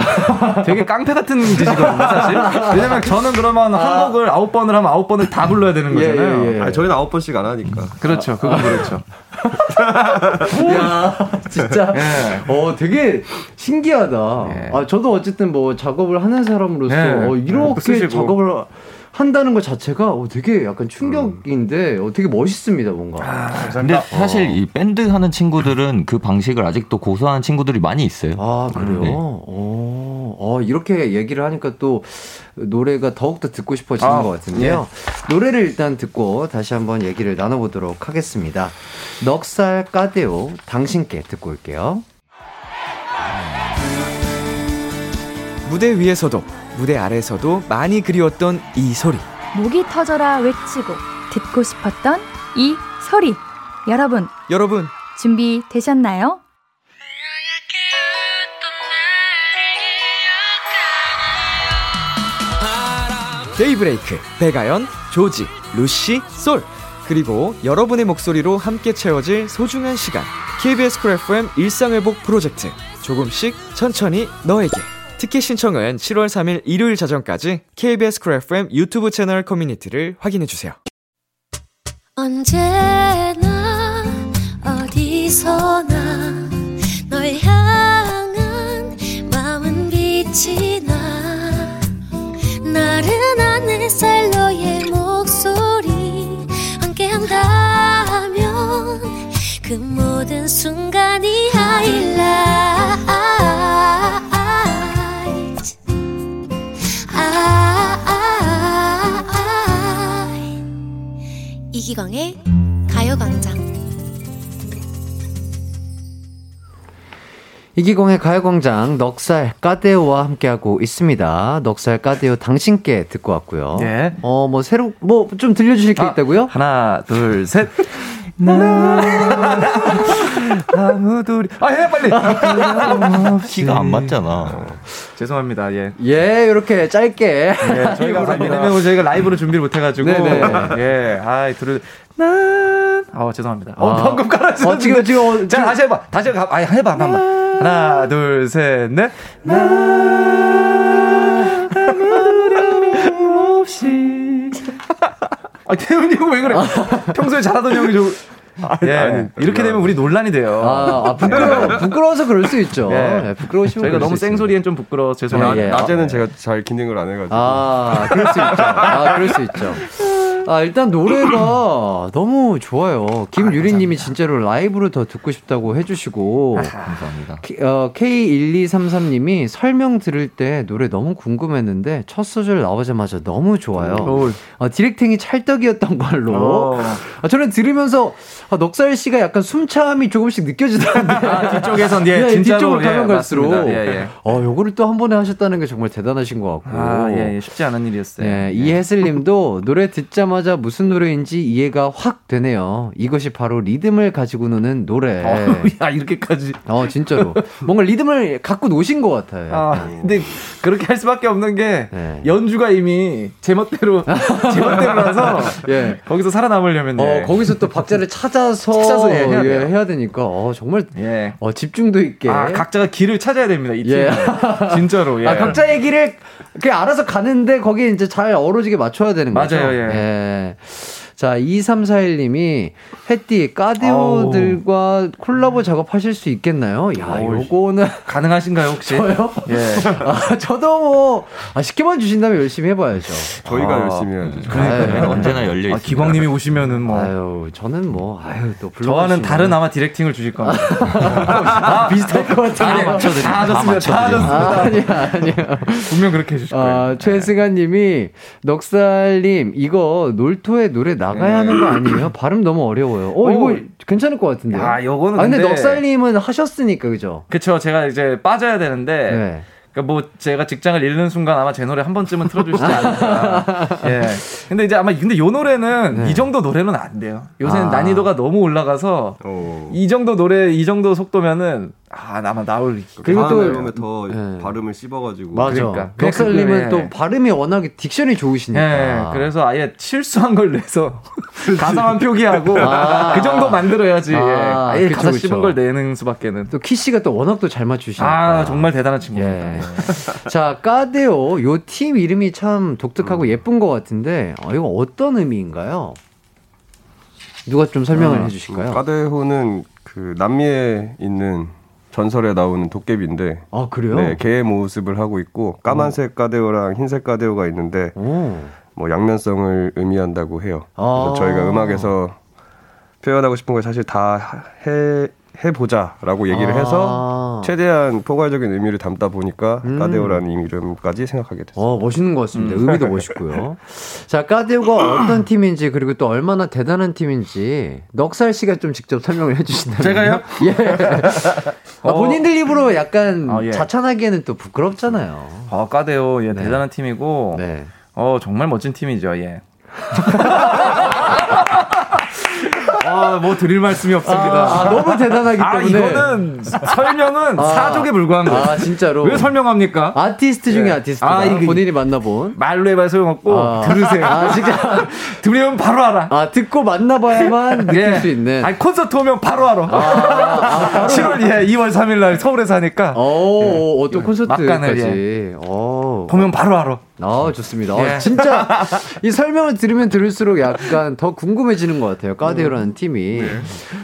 되게 깡패 같은 짓이거든요, 사실. 왜냐면 저는 그러면 한 곡을 아홉 번을 하면 아홉 번을 다 불러야 되는 예, 거잖아요. 예, 예. 아니 저희는 아홉 번씩 안 하니까 그렇죠, 그건 그렇죠. 야, 진짜. 예. 어, 되게 신기하다. 예. 아, 저도 어쨌든 뭐 작업을 하는 사람으로서 예. 어, 또 이렇게 쓰시고. 작업을 한다는 것 자체가 어, 되게 약간 충격인데 어, 되게 멋있습니다, 뭔가. 근데 사실 이 밴드 하는 친구들은 그 방식을 아직도 고수하는 친구들이 많이 있어요. 아, 그래요? 네. 어, 어, 이렇게 얘기를 하니까 또 노래가 더욱더 듣고 싶어지는 아, 것 같은데요. 노래를 일단 듣고 다시 한번 얘기를 나눠보도록 하겠습니다. 넉살 까데오 당신께 듣고 올게요. 무대 위에서도 무대 아래에서도 많이 그리웠던 이 소리 목이 터져라 외치고 듣고 싶었던 이 소리. 여러분, 여러분 준비 되셨나요? 데이브레이크 백아연 조지 루시 쏠 그리고 여러분의 목소리로 함께 채워질 소중한 시간. KBS 쿨 FM 일상회복 프로젝트. 조금씩 천천히 너에게. 티켓 신청은 7월 3일 일요일 자정까지 KBS 쿨 FM 유튜브 채널 커뮤니티를 확인해주세요. 언제나 어디서나 널 향한 지나 나른한 그 모든 순간이 하이라이트 이기광의 가요광장 이기공의 가요광장 넉살 까데오와 함께하고 있습니다. 넉살 까데오 당신께 듣고 왔고요. 예. 어, 뭐 새로 뭐 좀 들려주실 게 아, 있다고요? 하나, 둘, 셋. 나무들이 아해 빨리 키가 안 맞잖아. 죄송합니다 예. 예, 이렇게 짧게. 예, 저희가 왜냐면 저희가 라이브로 준비를 못 해가지고 네네. 예, 아이 들을 난, 어 죄송합니다. 어 아. 방금 깔아주셨는데. 어, 지금, 지금, 어, 자 다시 해봐, 다시 해봐, 아 해봐 한 번만. 하나, 둘, 셋, 넷. 나 아무 없이. 아 태훈이 형 왜 그래? 평소에 잘하던 형이 좀. 예, 이렇게 되면 우리 논란이 돼요. 아, 아, 부끄러워, 부끄러워서 그럴 수 있죠. 예. 네, 부끄러우시면 저희가 너무. 생소리엔 좀 부끄러워서 죄송해요. 예, 예. 낮에는 제가 잘 기능을 안 해가지고. 아, 그럴 수 있죠. 아, 그럴 수 있죠. 아, 일단 노래가 너무 좋아요. 김유리님이 진짜로 라이브로 더 듣고 싶다고 해주시고. 감사합니다. K- 어, K1233님이 설명 들을 때 노래 너무 궁금했는데 첫 소절 나오자마자 너무 좋아요. 오. 어, 디렉팅이 찰떡이었던 걸로. 어. 아, 저는 들으면서 아, 넉살 씨가 약간 숨참이 조금씩 느껴지던데. 아, 뒤쪽에선 예, 진짜로 뒤쪽으로 가면 예, 갈수록. 맞습니다. 예, 예. 어, 요거를 또 한 번에 하셨다는 게 정말 대단하신 것 같고. 아, 예, 예, 쉽지 않은 일이었어요. 네, 이혜슬 님도 노래 듣자마자 무슨 노래인지 이해가 확 되네요. 이것이 바로 리듬을 가지고 노는 노래. 어, 야, 이렇게까지. 어, 진짜로. 뭔가 리듬을 갖고 노신 것 같아요. 아, 근데 그렇게 할 수밖에 없는 게 네. 연주가 이미 제멋대로 제멋대로라서 예. 거기서 살아남으려면 어, 예. 거기서 또 박자를 찾아서, 찾아서 예, 해야 예. 해야 되니까, 어, 정말, 예. 어, 집중도 있게. 아, 각자가 길을 찾아야 됩니다. 이 팀. 예. 진짜로. 예. 아, 각자의 길을 그냥 알아서 가는데 거기에 이제 잘 어우러지게 맞춰야 되는 거죠. 맞아요, 예. 자, 2341님이 햇띠 까디오들과 콜라보 작업하실 수 있겠나요? 야, 어우, 요거는 가능하신가요, 혹시? 저요? 예. 아, 저도 뭐 아, 시켜만 주신다면 열심히 해 봐야죠. 저희가 아, 열심히 해야죠. 아유, 언제나 열려 있습니다. 아, 기광 님이 오시면은 뭐 아유, 저는 뭐 아유 또 불러. 저와는 다른 아마 디렉팅을 주실 겁니다. 아, 비슷할 것 같은데. 아니, 맞춰드릴게요. 다 하셨습니다. 다다 하셨습니다. 아니야, 아니야. 분명 그렇게 해 주실 거예요. 아, 최승아 님이 넉살 님 이거 놀토의 노래 나 가야 하는 거 아니에요? 발음 너무 어려워요. 어 이거 오. 괜찮을 것 같은데요. 야, 요거는 아 근데, 근데- 넉살님은 하셨으니까 그죠? 그쵸. 제가 이제 빠져야 되는데. 네. 그러니까 뭐 제가 직장을 잃는 순간 아마 제 노래 한 번쯤은 틀어주시지 않을까. 예. 근데 이제 아마 근데 요 노래는 네. 이 정도 노래는 안 돼요. 요새는 아. 난이도가 너무 올라가서 어. 이 정도 노래 이 정도 속도면은 아 아마 나올 그리고 다음 또- 앨범에 더 네. 발음을 씹어가지고. 맞아. 그러니까. 넉살님은 그래, 또 예. 발음이 워낙에 딕션이 좋으시니까. 예, 그래서 아예 실수한 걸 내서 가사만 표기하고 아. 그 정도 만들어야지. 아, 아, 예. 그쵸, 가사 그쵸. 씹은 걸 내는 수밖에는. 또 키씨가 또 워낙 또 잘 맞추시니까. 아 정말 대단한 친구입니다. 예. 예. 자, 까데오 요 팀 이름이 참 독특하고 예쁜 것 같은데 어, 이거 어떤 의미인가요? 누가 좀 설명을 해주실까요? 까데호는 그 남미에 있는 전설에 나오는 도깨비인데 아 그래요? 네, 개의 모습을 하고 있고 까만색 까데오랑 흰색 까데오가 있는데 오. 뭐 양면성을 의미한다고 해요. 아. 그래서 저희가 음악에서 표현하고 싶은 걸 사실 다 해, 해보자라고 얘기를 아. 해서 최대한 포괄적인 의미를 담다 보니까 음. 까데오라는 이름까지 생각하게 됐어요. 어, 멋있는 것 같습니다. 의미도 멋있고요. 자, 까데오가 어떤 팀인지, 그리고 또 얼마나 대단한 팀인지, 넉살 씨가 좀 직접 설명을 해주신다면. 제가요? 예. 아, 본인들 입으로 약간 어, 예. 자찬하기에는 또 부끄럽잖아요. 어, 까데오 예, 네. 대단한 팀이고 네. 어 정말 멋진 팀이죠. 예. 아, 뭐 드릴 말씀이 없습니다. 아, 아, 너무 대단하기 아, 때문에. 이거는 설명은 아. 사족에 불과한 거예요. 아, 진짜로. 왜 설명합니까? 아티스트 중에 예. 아티스트. 아, 아, 이게- 본인이 만나본. 말로 해봐야 소용없고 아. 들으세요. 아, 진짜. 들으면 바로 알아. 아, 듣고 만나봐야만 느낄 예. 수 있는. 아니 콘서트 오면 바로 알아. 아, 7월 예, 2월 3일 날 서울에서 하니까 오, 어떤 콘서트까지. 막간을, 오. 보면 바로 알아. 아, 좋습니다. 어, 예. 진짜 이 설명을 들으면 들을수록 약간 더 궁금해지는 것 같아요. 까데오라는 팀이.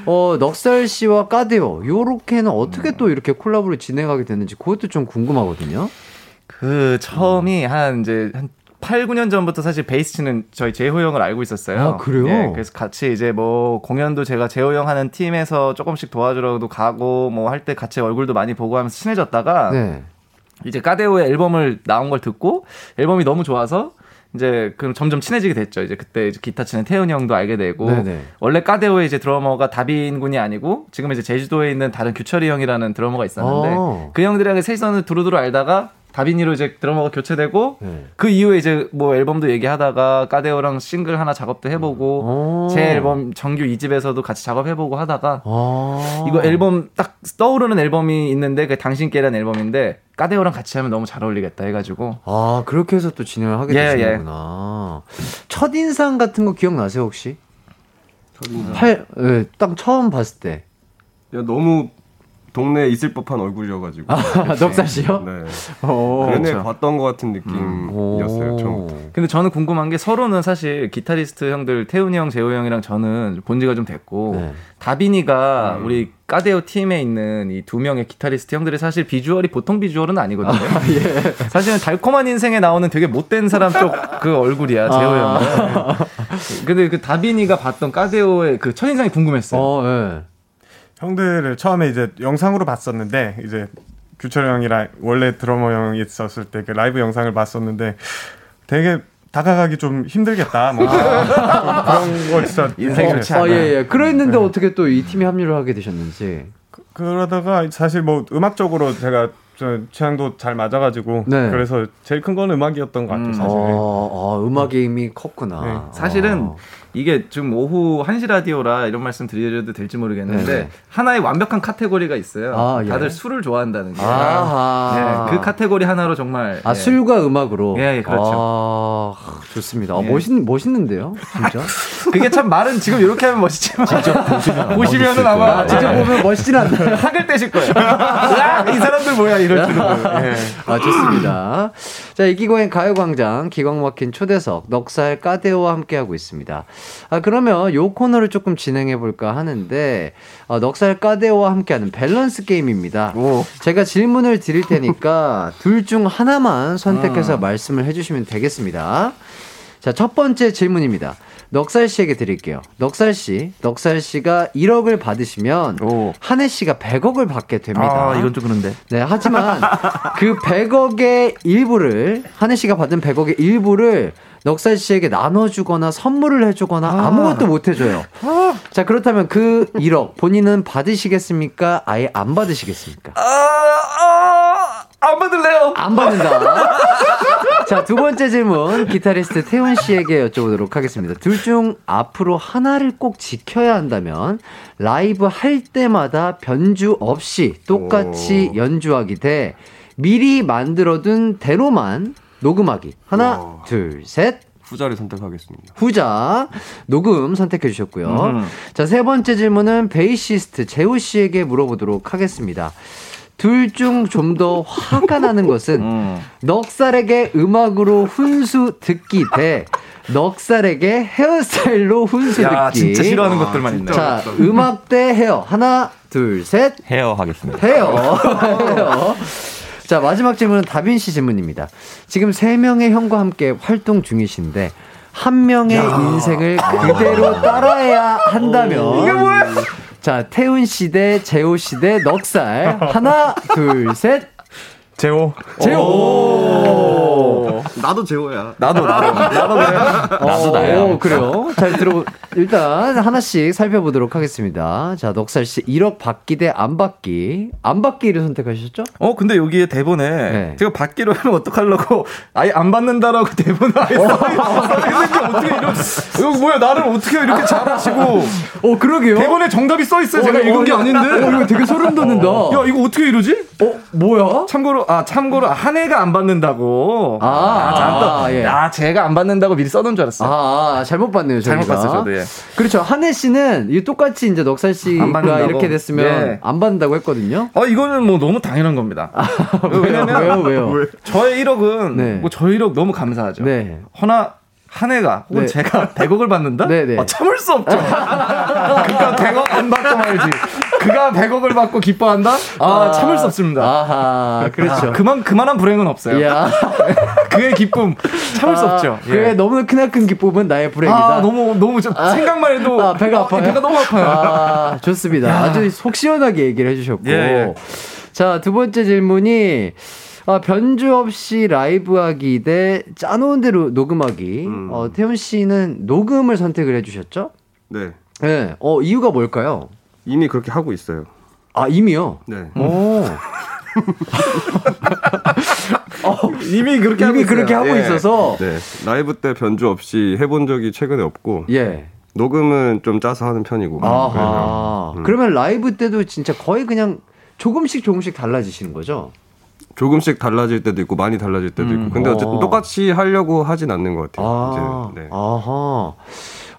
어, 넉살 씨와 까데오 요렇게는 어떻게 또 이렇게 콜라보를 진행하게 됐는지 그것도 좀 궁금하거든요. 그 처음이 한 이제 한 8, 9년 전부터 사실 베이스 치는 저희 재호 형을 알고 있었어요. 아, 그래요? 예, 그래서 같이 이제 뭐 공연도 제가 재호 형 하는 팀에서 조금씩 도와주러도 가고 뭐 할 때 같이 얼굴도 많이 보고 하면서 친해졌다가 네. 이제 까데오의 앨범을 나온 걸 듣고 앨범이 너무 좋아서 이제 그럼 점점 친해지게 됐죠. 이제 그때 이제 기타 치는 태훈이 형도 알게 되고 네네. 원래 까데오의 이제 드러머가 다빈 군이 아니고 지금 이제 제주도에 있는 다른 규철이 형이라는 드러머가 있었는데 어. 그 형들이랑 셋이서는 두루두루 알다가 다빈이로 이제 드러머가 교체되고 네. 그 이후에 이제 뭐 앨범도 얘기하다가 까데오랑 싱글 하나 작업도 해보고 어. 제 앨범 정규 2집에서도 같이 작업해보고 하다가 아. 이거 앨범 딱 떠오르는 앨범이 있는데 그 당신께라는 앨범인데 까데오랑 같이 하면 너무 잘 어울리겠다 해가지고 아, 그렇게 해서 또 진행을 하게 예, 되시는구나. 첫인상 같은 거 기억나세요, 혹시? 팔, 예, 딱 처음 봤을 때. 야, 너무 동네에 있을 법한 얼굴이어가지고. 아, 넉살 씨요? 네. 오, 그네 그렇죠. 봤던 것 같은 느낌이었어요. 처음부터. 근데 저는 궁금한 게 서로는 사실 기타리스트 형들 태훈이 형, 재호 형이랑 저는 본 지가 좀 됐고 네. 다빈이가 우리 까데오 팀에 있는 이 두 명의 기타리스트 형들이 사실 비주얼이 보통 비주얼은 아니거든요. 사실은 달콤한 인생에 나오는 되게 못된 사람 쪽 그 얼굴이야 재호 아. 형은. 근데 그 다빈이가 봤던 까데오의 그 첫인상이 궁금했어요. 어, 예. 형들을 처음에 이제 영상으로 봤었는데 이제 규철 형이랑 원래 드러머 형이 있었을 때 그 라이브 영상을 봤었는데 되게 다가가기 좀 힘들겠다. 뭐 그런 거 진짜 인생이 어, 아. 예, 예. 그랬는데 어떻게 또 이 팀에 합류를 하게 되셨는지. 그러다가 사실 뭐 음악적으로 제가 저 취향도 잘 맞아가지고 네. 그래서 제일 큰 건 음악이었던 것 같아요. 사실. 어, 아, 음악의 힘이 컸구나. 네. 사실은 아. 이게 지금 오후 1시 라디오라 이런 말씀 드려도 될지 모르겠는데 네네. 하나의 완벽한 카테고리가 있어요. 아, 예. 다들 술을 좋아한다는 게. 아하. 네, 그 카테고리 하나로 정말 아, 예. 술과 음악으로? 예, 예, 그렇죠. 아, 좋습니다. 아, 예. 멋있, 멋있는데요? 진짜? 그게 참 말은 지금 이렇게 하면 멋있지만 직접 보시면 은 아마 아, 직접 보면 멋있진 않나요? 학을 떼실 거예요. 야, 이 사람들 뭐야 이럴 줄은. 예. 아, 좋습니다. 자, 이기광의 가요 광장, 기광 막힌 초대석, 넉살 까데오와 함께 하고 있습니다. 아, 그러면 요 코너를 조금 진행해 볼까 하는데, 어, 넉살 까데오와 함께하는 밸런스 게임입니다. 제가 질문을 드릴 테니까 둘 중 하나만 선택해서 말씀을 해주시면 되겠습니다. 자, 첫 번째 질문입니다. 넉살 씨에게 드릴게요. 넉살 씨, 넉살 씨가 1억을 받으시면 한혜 씨가 100억을 받게 됩니다. 아, 이건 좀 그런데. 네, 하지만 그 100억의 일부를 한혜 씨가 받은 100억의 일부를 넉살 씨에게 나눠주거나 선물을 해주거나 아. 무것도못 해줘요. 자 그렇다면 그 1억 본인은 받으시겠습니까? 아예 안 받으시겠습니까? 안 받을래요. 안 받는다. 자, 두 번째 질문 기타리스트 태훈 씨에게 여쭤보도록 하겠습니다. 둘 중 앞으로 하나를 꼭 지켜야 한다면 라이브 할 때마다 변주 없이 똑같이 연주하기 대 미리 만들어둔 대로만 녹음하기. 하나, 둘, 셋. 후자를 선택하겠습니다. 후자 녹음 선택해 주셨고요. 음. 자, 세 번째 질문은 베이시스트 재호 씨에게 물어보도록 하겠습니다. 둘 중 좀 더 화가 나는 것은 넉살에게 음악으로 훈수 듣기 대 넉살에게 헤어스타일로 훈수 야, 듣기. 진짜 싫어하는 것들만 있네. 자, 음악 대 헤어. 하나, 둘, 셋. 헤어 하겠습니다. 헤어. 헤어. 자, 마지막 질문은 다빈 씨 질문입니다. 지금 세 명의 형과 함께 활동 중이신데 한 명의 인생을 그대로 따라야 한다면 이게 뭐야? 자, 태훈 씨대 재호 씨대 넉살. 하나, 둘, 셋. 재호. 재호. 나도 재호야. 나도 나도 나도 그래. 나도 나요. 그래요. 잘 들어. 일단 하나씩 살펴보도록 하겠습니다. 자, 넉살 씨 1억 받기 대 안 받기. 안 받기를 선택하셨죠? 어 근데 여기에 대본에 네. 제가 받기로 하면 어떡하려고 아예 안 받는다라고 대본을 아예 써있는데 어떻게 이런 이거 뭐야 나를 어떻게 이렇게 잘하시고 어 그러게요. 대본에 정답이 써 있어요. 제가 어, 읽은 게 어, 아닌데. 어, 이거 되게 소름 돋는다. 야 이거 어떻게 이러지? 어 뭐야? 참고로 아 참고로 한 해가 안 받는다고. 아, 아, 또, 아, 예. 아 제가 안 받는다고 미리 써놓은 줄 알았어요. 아, 아, 잘못 봤네요. 잘못 저희가. 봤어요, 저도, 예. 그렇죠. 한혜 씨는 이 똑같이 이제 넉살 안 씨가? 이렇게 됐으면 예. 안 받는다고 했거든요. 어 이거는 뭐 너무 당연한 겁니다. 왜냐면 왜요, 왜요? 저의 1억은 네. 뭐 저의 1억 너무 감사하죠. 네. 허나 한 해가 혹은 네. 제가 100억을 받는다? 네, 네. 아, 참을 수 없죠. 그러니까 100억 안 받고 말지. 그가 100억을 받고 기뻐한다? 아, 참을 수 없습니다. 아하, 그렇죠. 아, 그만 그만한 불행은 없어요. 야. 그의 기쁨 참을 수 아, 없죠. 예. 그의 너무 크나큰 기쁨은 나의 불행이다. 아, 너무 너무 저 생각만 해도 아, 배가 아, 아파요. 배가 너무 아파요. 아, 좋습니다. 야. 아주 속 시원하게 얘기를 해주셨고. 예, 예. 자, 두 번째 질문이 아, 변주 없이 라이브 하기 대 짜놓은 대로 녹음하기. 음. 어, 태훈 씨는 녹음을 선택을 해주셨죠? 네. 네. 어, 이유가 뭘까요? 이미 그렇게 하고 있어요. 아, 이미요? 네. 오. 이미 그렇게 이미 하고 그렇게 하고 예. 있어서. 네. 라이브 때 변주 없이 해본 적이 최근에 없고 예. 녹음은 좀 짜서 하는 편이고. 아하. 그래서, 음. 그러면 라이브 때도 진짜 거의 그냥 조금씩 조금씩 달라지시는 거죠? 조금씩 달라질 때도 있고 많이 달라질 때도 있고. 근데 어쨌든 어. 똑같이 하려고 하진 않는 것 같아요. 아, 이제, 네. 아하.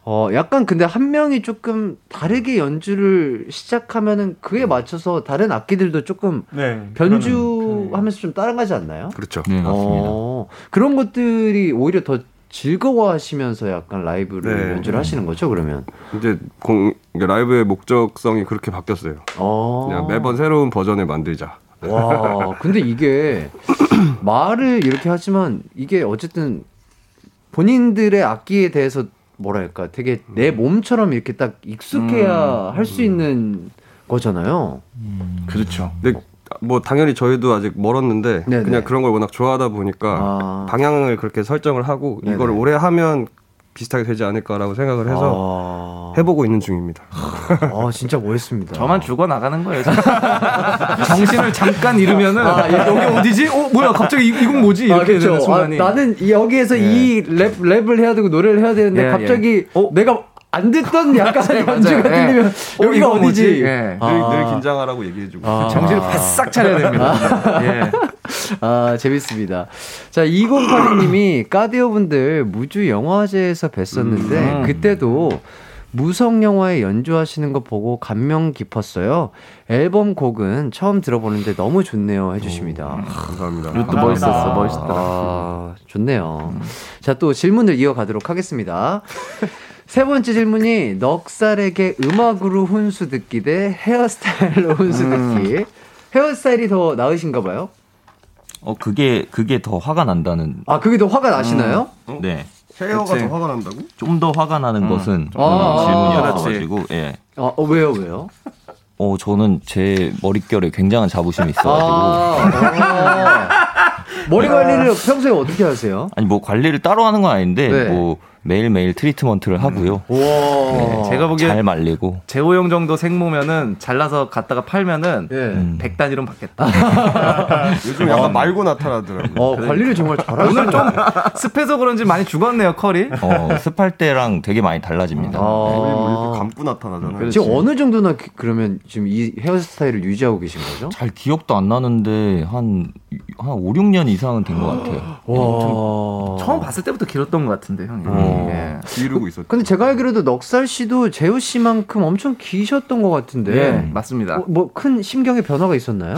어, 약간 근데 한 명이 조금 다르게 연주를 시작하면은 그에 맞춰서 다른 악기들도 조금 네. 변주하면서 좀 따라가지 않나요? 그렇죠. 네, 맞습니다. 어, 그런 것들이 오히려 더 즐거워하시면서 약간 라이브를 네. 연주를 하시는 거죠, 그러면? 이제 공 이게 라이브의 목적성이 그렇게 바뀌었어요. 어. 그냥 매번 새로운 버전을 만들자. 와, 근데 이게 말을 이렇게 하지만 이게 어쨌든 본인들의 악기에 대해서 뭐랄까 되게 내 몸처럼 이렇게 딱 익숙해야 할 수 있는 거잖아요. 그렇죠. 근데 뭐 당연히 저희도 아직 멀었는데 네네. 그냥 그런 걸 워낙 좋아하다 보니까 아. 방향을 그렇게 설정을 하고 네네. 이걸 오래 하면 비슷하게 되지 않을까라고 생각을 해서 아, 해보고 있는 중입니다. 아 진짜 멋있습니다. 저만 죽어 나가는 거예요. 정신을 잠깐 잃으면은 아, 예. 여기 어디지? 어 뭐야 갑자기 이, 이건 뭐지? 아, 이렇게 그렇죠. 되는 순간이. 아, 나는 이- 여기에서 이 랩, 랩을 해야 되고 노래를 해야 되는데 예, 갑자기 내가 안 듣던 약간 맞아요, 연주가 맞아요. 예. 들리면 어, 여기가 어디지? 뭐지? 예. 아. 늘, 늘 긴장하라고 얘기해주고 아. 정신을 바싹 차려야 됩니다. 예. 아, 재밌습니다. 자, 2082님이 까디오 분들 무주 영화제에서 뵀었는데, 음. 그때도 무성 영화에 연주하시는 거 보고 감명 깊었어요. 앨범 곡은 처음 들어보는데 너무 좋네요. 해주십니다. 감사합니다. 이것도 멋있었어, 멋있더라. 아, 좋네요. 자, 또 질문을 이어가도록 하겠습니다. 세 번째 질문이 넉살에게 음악으로 훈수 듣기 대 헤어스타일로 훈수 듣기. 헤어스타일이 더 나으신가 봐요? 어 그게 그게 더 화가 난다는. 아, 그게 더 화가 나시나요? 네. 헤어가 그치. 더 화가 난다고? 좀 더 화가 나는 것은 아, 아, 질문이었어가지고 예. 어, 어, 왜요, 왜요? 어 저는 제 머릿결에 굉장한 자부심이 있어가지고 아, 머리 관리를 평소에 어떻게 하세요? 아니 뭐 관리를 따로 하는 건 아닌데 네. 뭐 매일 매일 트리트먼트를 하고요. 와. 네, 제가 보기엔 잘 말리고 재호 형 정도 생모면은 잘라서 갖다가 팔면은 예. 음. 100단위로 받겠다. 요즘 약간 말고 나타나더라고요. 어, 관리를 정말 잘하시네. 오늘 좀 습해서 그런지 많이 죽었네요, 컬이. 어, 습할 때랑 되게 많이 달라집니다. 아, 감고 나타나잖아요. 지금 어느 정도나 그- 그러면 지금 이 헤어스타일을 유지하고 계신 거죠? 잘 기억도 안 나는데 한, 한 5, 6년 이상은 된 것 같아요. 와. 처음 봤을 때부터 길었던 것 같은데, 형이. 어. 예. 기르고 있었죠. 근데 제가 알기로도 넉살 씨도 재우 씨만큼 엄청 기셨던 것 같은데. 예, 맞습니다. 뭐 큰 심경의 변화가 있었나요?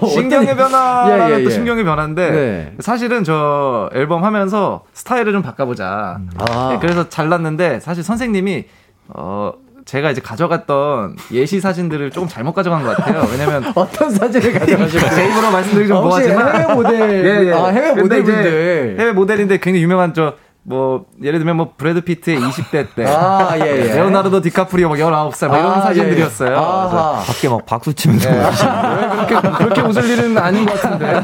뭐 심경의 어떤- 변화는 예, 예, 또 예. 심경의 변화인데 네. 사실은 저 앨범 하면서 스타일을 좀 바꿔보자. 아. 네, 그래서 잘랐는데 사실 선생님이 어 제가 이제 가져갔던 예시 사진들을 조금 잘못 가져간 것 같아요. 왜냐면 어떤 사진을 가져가시고 제 입으로 말씀드리기 좀 아, 뭐하지만 해외 모델, 아, 해외 근데 이제 모델분들. 해외 모델인데 굉장히 유명한 저 뭐 예를 들면 뭐 브래드 피트의 20대 때 아, 예, 예. 레오나르도 디카프리오 막 19살 막 이런 아, 사진들이었어요. 예, 예. 아하. 밖에 막 박수 치면서 그렇게, 그렇게 웃을 일은 아닌 것 같은데.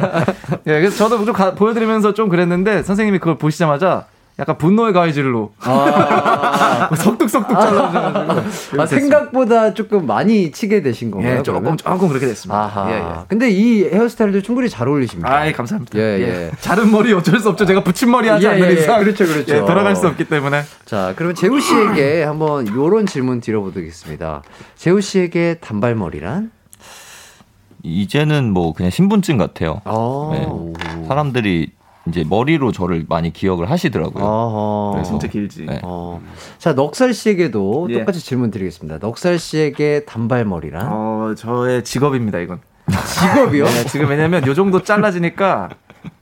예, 그래서 저도 좀 가- 보여드리면서 좀 그랬는데, 선생님이 그걸 보시자마자 약간 분노의 가위질로 아, 석뚝석뚝 잘라주셔가지고. 아, 생각보다 조금 많이 치게 되신 건가요? 예, 조금, 그러면? 조금 그렇게 됐습니다. 아하. 예, 예. 근데 이 헤어스타일도 충분히 잘 어울리십니다. 아이, 감사합니다. 예, 예. 자른 머리 어쩔 수 없죠. 제가 붙인 머리 하지 예, 않는 예, 예. 이상. 그렇죠, 그렇죠. 예, 돌아갈 수 없기 때문에. 자, 그러면 재우 씨에게 한번 요런 질문 드려보겠습니다. 재우 씨에게 단발머리란? 이제는 뭐 그냥 신분증 같아요. 아, 네. 오. 사람들이 이제 머리로 저를 많이 기억을 하시더라고요. 아하. 그래서 진짜 길지. 네. 어. 자, 넉살 씨에게도 예. 똑같이 질문 드리겠습니다. 넉살 씨에게 단발머리란? 어, 저의 직업입니다, 이건. 직업이요? 네, 지금 왜냐면 요 정도 잘라지니까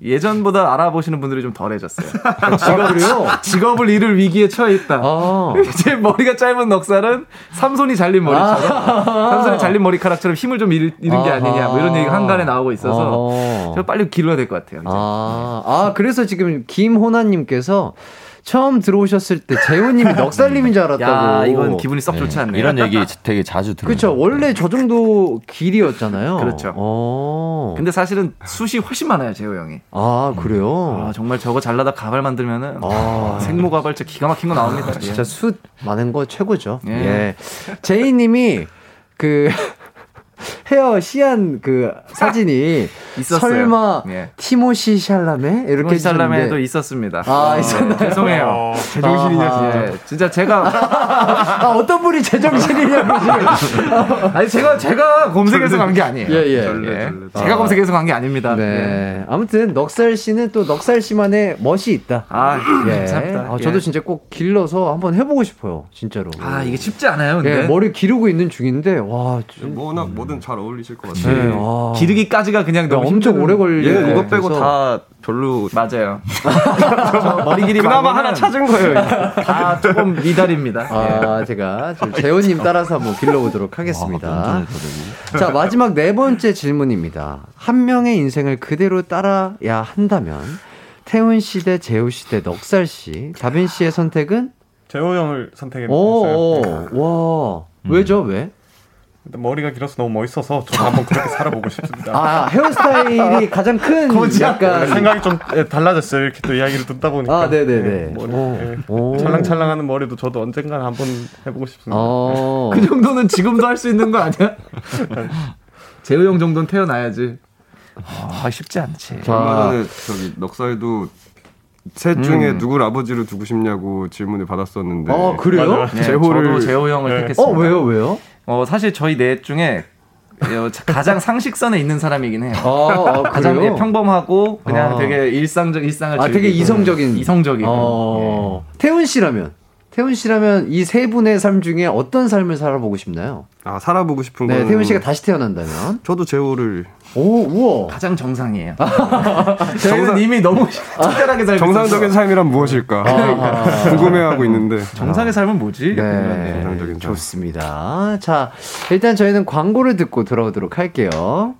예전보다 알아보시는 분들이 좀 덜해졌어요. 직업을요? 직업을 잃을 위기에 처해 있다. 아. 제 머리가 짧은 넉살은 삼손이 잘린 머리처럼 삼손이 잘린 머리카락처럼 힘을 좀 잃, 잃은 게 아니냐 뭐 이런 얘기가 한간에 나오고 있어서 어허. 제가 빨리 길러야 될 것 같아요. 이제. 아, 아, 그래서 지금 김호나님께서 처음 들어오셨을 때 재훈님이 넉살님인 줄 알았다고. 야, 이건 기분이 썩 좋지 않네요. 이런 얘기 되게 자주 들어요. 그렇죠. 원래 저 정도 길이었잖아요. 그렇죠. 어. 근데 사실은 숱이 훨씬 많아요, 재호 형이. 아, 그래요? 아, 정말 저거 잘라다 가발 만들면은 아. 생모 가발 진짜 기가 막힌 거 나옵니다. 예. 진짜 숯 많은 거 최고죠. 예. 예. 제이님이 그 헤어 시안 그 사진이 있었어요. 설마 예. 티모시 샬라메 이렇게 해주셨는데 있었습니다. 아, 어, 있었나요? 죄송해요. 어, 제정신이냐 진짜. 예, 진짜 제가 아 어떤 분이 제정신이냐고 지금. 아니 제가 제가 검색해서 간 게 아니에요. 예, 예. 예. 제가 검색해서 간 게 아닙니다. 예. 네. 아무튼 넉살 씨는 또 넉살 씨만의 멋이 있다. 아, 예. 감사합니다. 아, 저도 예. 진짜 꼭 길러서 한번 해보고 싶어요. 진짜로. 아, 이게 쉽지 않아요, 근데. 예, 머리 기르고 있는 중인데 와. 좀- 뭐 워낙 뭐든 잘 어울리실 것 같아요. 네, 와. 기르기까지가 그냥 너무 엄청 힘든- 오래 걸리고. 얘는 이것 빼고 그래서- 다 별로 맞아요. 저 머리 길이 그나마 말고는 하나 찾은 거예요. 다 조금 미달입니다. 예. 아, 제가 좀 재호님 따라서 한번 길러보도록 하겠습니다. 자, 마지막 네 번째 질문입니다. 한 명의 인생을 그대로 따라야 한다면, 태훈 씨 대 재호 씨 대 넉살 씨, 다빈 씨의 선택은? 재호 형을 선택했어요. 오, 오, 와. 왜죠, 왜? 머리가 길어서 너무 멋있어서 저도 한번 그렇게 살아보고 싶습니다. 아, 헤어스타일이 가장 큰 약간. 생각이 좀 예, 달라졌어요. 이렇게 또 이야기를 듣다 보니까. 아, 네네네. 예, 머리, 오. 예. 오. 찰랑찰랑하는 머리도 저도 언젠가는 한번 해보고 싶습니다. 어. 그 정도는 지금도 할 수 있는 거 아니야? 재우 형 정도는 태어나야지. 아, 쉽지 않지. 얼마 전에 저기 넉살도 셋 중에 음. 누굴 아버지로 두고 싶냐고 질문을 받았었는데. 아, 그래요? 네, 제호를 저도 재호 형을 네. 택했습니다. 어, 왜요, 왜요? 어, 사실 저희 넷 중에 어, 가장 상식선에 있는 사람이긴 해요. 아, 아, 가장? 예, 평범하고 그냥 아. 되게 일상적 일상을 아, 되게. 이성적인. 이성적이고 어. 태훈 씨라면 태훈 씨라면 이 세 분의 삶 중에 어떤 삶을 살아보고 싶나요? 아 살아보고 싶은 네, 건 태훈 씨가 다시 태어난다면. 저도 제호를 오, 우와. 가장 정상이에요. 저희는 이미 너무 특별하게 살고 정상적인 있어서. 삶이란 무엇일까 궁금해하고 있는데 정상의 삶은 뭐지? 네, 정상적인 삶. 좋습니다. 자, 일단 저희는 광고를 듣고 돌아오도록 할게요.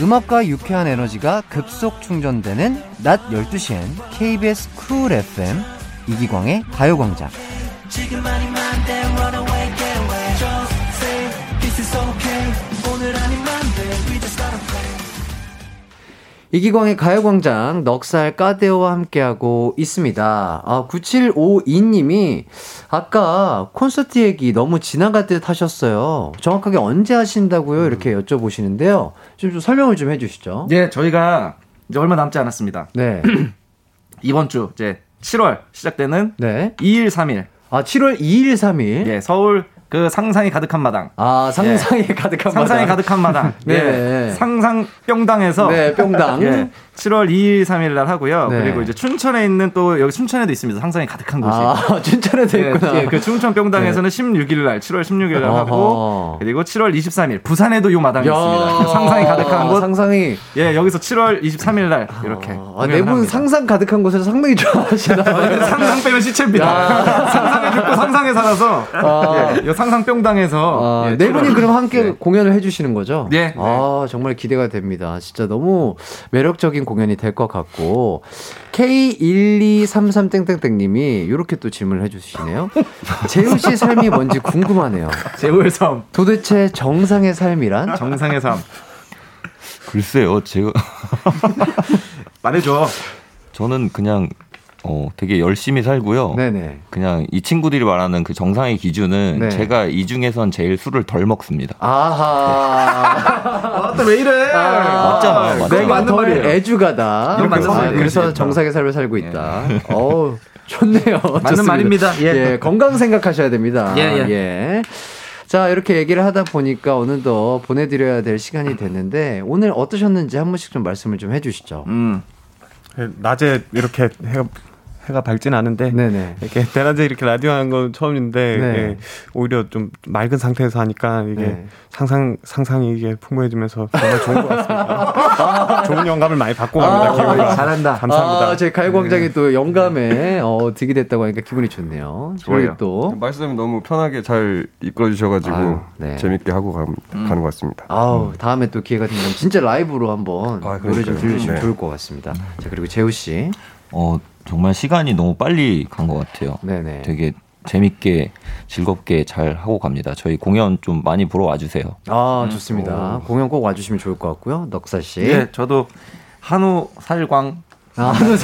음악과 유쾌한 에너지가 급속 충전되는 낮 12시엔 KBS 쿨 FM 이기광의 가요광장. 이 기광의 가요광장 넉살 까데오와 함께하고 있습니다. 아, 9752님이 아까 콘서트 얘기 너무 지나갈 듯 하셨어요. 정확하게 언제 하신다고요? 이렇게 여쭤보시는데요. 좀, 좀 설명을 좀 해주시죠. 예, 저희가 이제 얼마 남지 않았습니다. 네. 이번 주 이제 7월 시작되는 네. 2일 3일 아, 7월 2일, 3일. 예, 서울 그 상상이 가득한 마당. 아, 상상이 가득한 상상이 마당. 가득한 마당. 네. 예. 상상 뿅당에서 네, 뿅당. 예. 7월 2일, 3일 날 하고요. 네. 그리고 이제 춘천에 있는 또 여기 춘천에도 있습니다. 상상이 가득한 곳이. 아, 춘천에도 예, 있구나. 예, 그 춘천 뿅당에서는 16일 날, 7월 16일 날 하고. 그리고 7월 23일 부산에도 요 마당이 야, 있습니다. 상상이 가득한 곳. 상상이. 예, 여기서 7월 23일 날 이렇게. 아, 네분 상상 가득한 곳에서 상당히 좋아하시나. 상상 빼면 시체입니다. 상상에 듣고 상상에 살아서 아. 예, 요 상상 뿅당에서 아, 예, 네 분이 7월 그럼 함께 네. 공연을 해주시는 거죠? 네. 아, 정말 기대가 됩니다. 진짜 너무 매력적인 공연이 될 것 같고, K1233 땡땡땡님이 이렇게 또 질문을 해주시네요. 재우 씨 삶이 뭔지 궁금하네요. 제우의 삶. 도대체 정상의 삶이란? 정상의 삶. 글쎄요, 제가 말해줘. 저는 그냥 어 되게 열심히 살고요. 네네. 그냥 이 친구들이 말하는 그 정상의 기준은 네. 제가 이 중에선 제일 술을 덜 먹습니다. 아하. 아, 또왜 이래? 맞잖아, 맞잖아. 내가 맞는 덜 말이에요. 애주가다. 맞는 아, 말이에요. 그래서 그렇지. 정상의 삶을 살고 있다. 어우, 좋네요. 좋습니다. 말입니다. 예. 건강 생각하셔야 됩니다. 예, 예. 자, 이렇게 얘기를 하다 보니까 오늘도 보내드려야 될 시간이 됐는데, 오늘 어떠셨는지 한 번씩 좀 말씀을 좀 해주시죠. 음. 예, 낮에 이렇게 해, 해가 밝진 않은데 네네. 이렇게 대낮에 이렇게 라디오 하는 건 처음인데 네. 예, 오히려 좀 맑은 상태에서 하니까 이게 네. 상상 상상이 이게 풍부해지면서 정말 좋은 것 같습니다. 좋은 영감을 많이 받고 갑니다. 기분이. 아, 잘한다. 감사합니다. 아, 저희 가요광장이 또 영감에 어, 득이 됐다고 하니까 기분이 좋네요. 그리고 또 말씀 너무 편하게 잘 이끌어 주셔가지고 아유, 네. 재밌게 하고 가, 가는 것 같습니다. 아우 다음에 또 기회가 된다면 진짜 라이브로 한번 아, 노래 좀. 들려주시면 네. 좋을 것 같습니다. 자 그리고 재우 씨, 어, 정말 시간이 너무 빨리 간 것 같아요. 네네. 되게 재밌게 즐겁게 잘 하고 갑니다. 저희 공연 좀 많이 보러 와주세요. 아 좋습니다. 공연 꼭 와주시면 좋을 것 같고요. 넉살 씨, 예, 저도 한우 살광. 아, 한우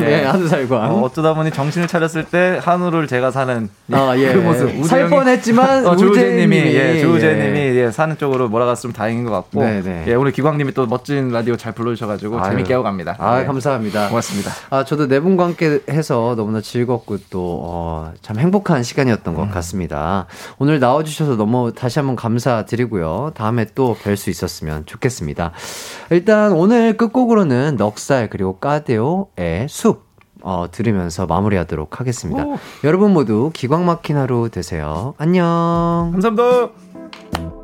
예. 네, 한우 살광. 어, 어쩌다 보니 정신을 차렸을 때 한우를 제가 사는 아, 예. 그 모습. 살 우재형이- 뻔했지만 어, 조우재님이 우재님이, 예, 조우재님이 예. 예, 사는 쪽으로 몰아갔으면 다행인 것 같고 네네. 예, 오늘 기광님이 또 멋진 라디오 잘 불러주셔가지고 아유. 재밌게 하고 갑니다. 아 예. 감사합니다. 고맙습니다. 아 저도 네 분과 함께 해서 너무나 즐겁고 또 어, 참 행복한 시간이었던 음. 것 같습니다. 오늘 나와주셔서 너무 다시 한번 감사드리고요. 다음에 또 뵐 수 있었으면 좋겠습니다. 일단 오늘 끝곡으로는 넉살 그리고 까 데오의 숲 어, 들으면서 마무리하도록 하겠습니다. 여러분 모두 기광 막힌 하루 되세요. 안녕. 감사합니다.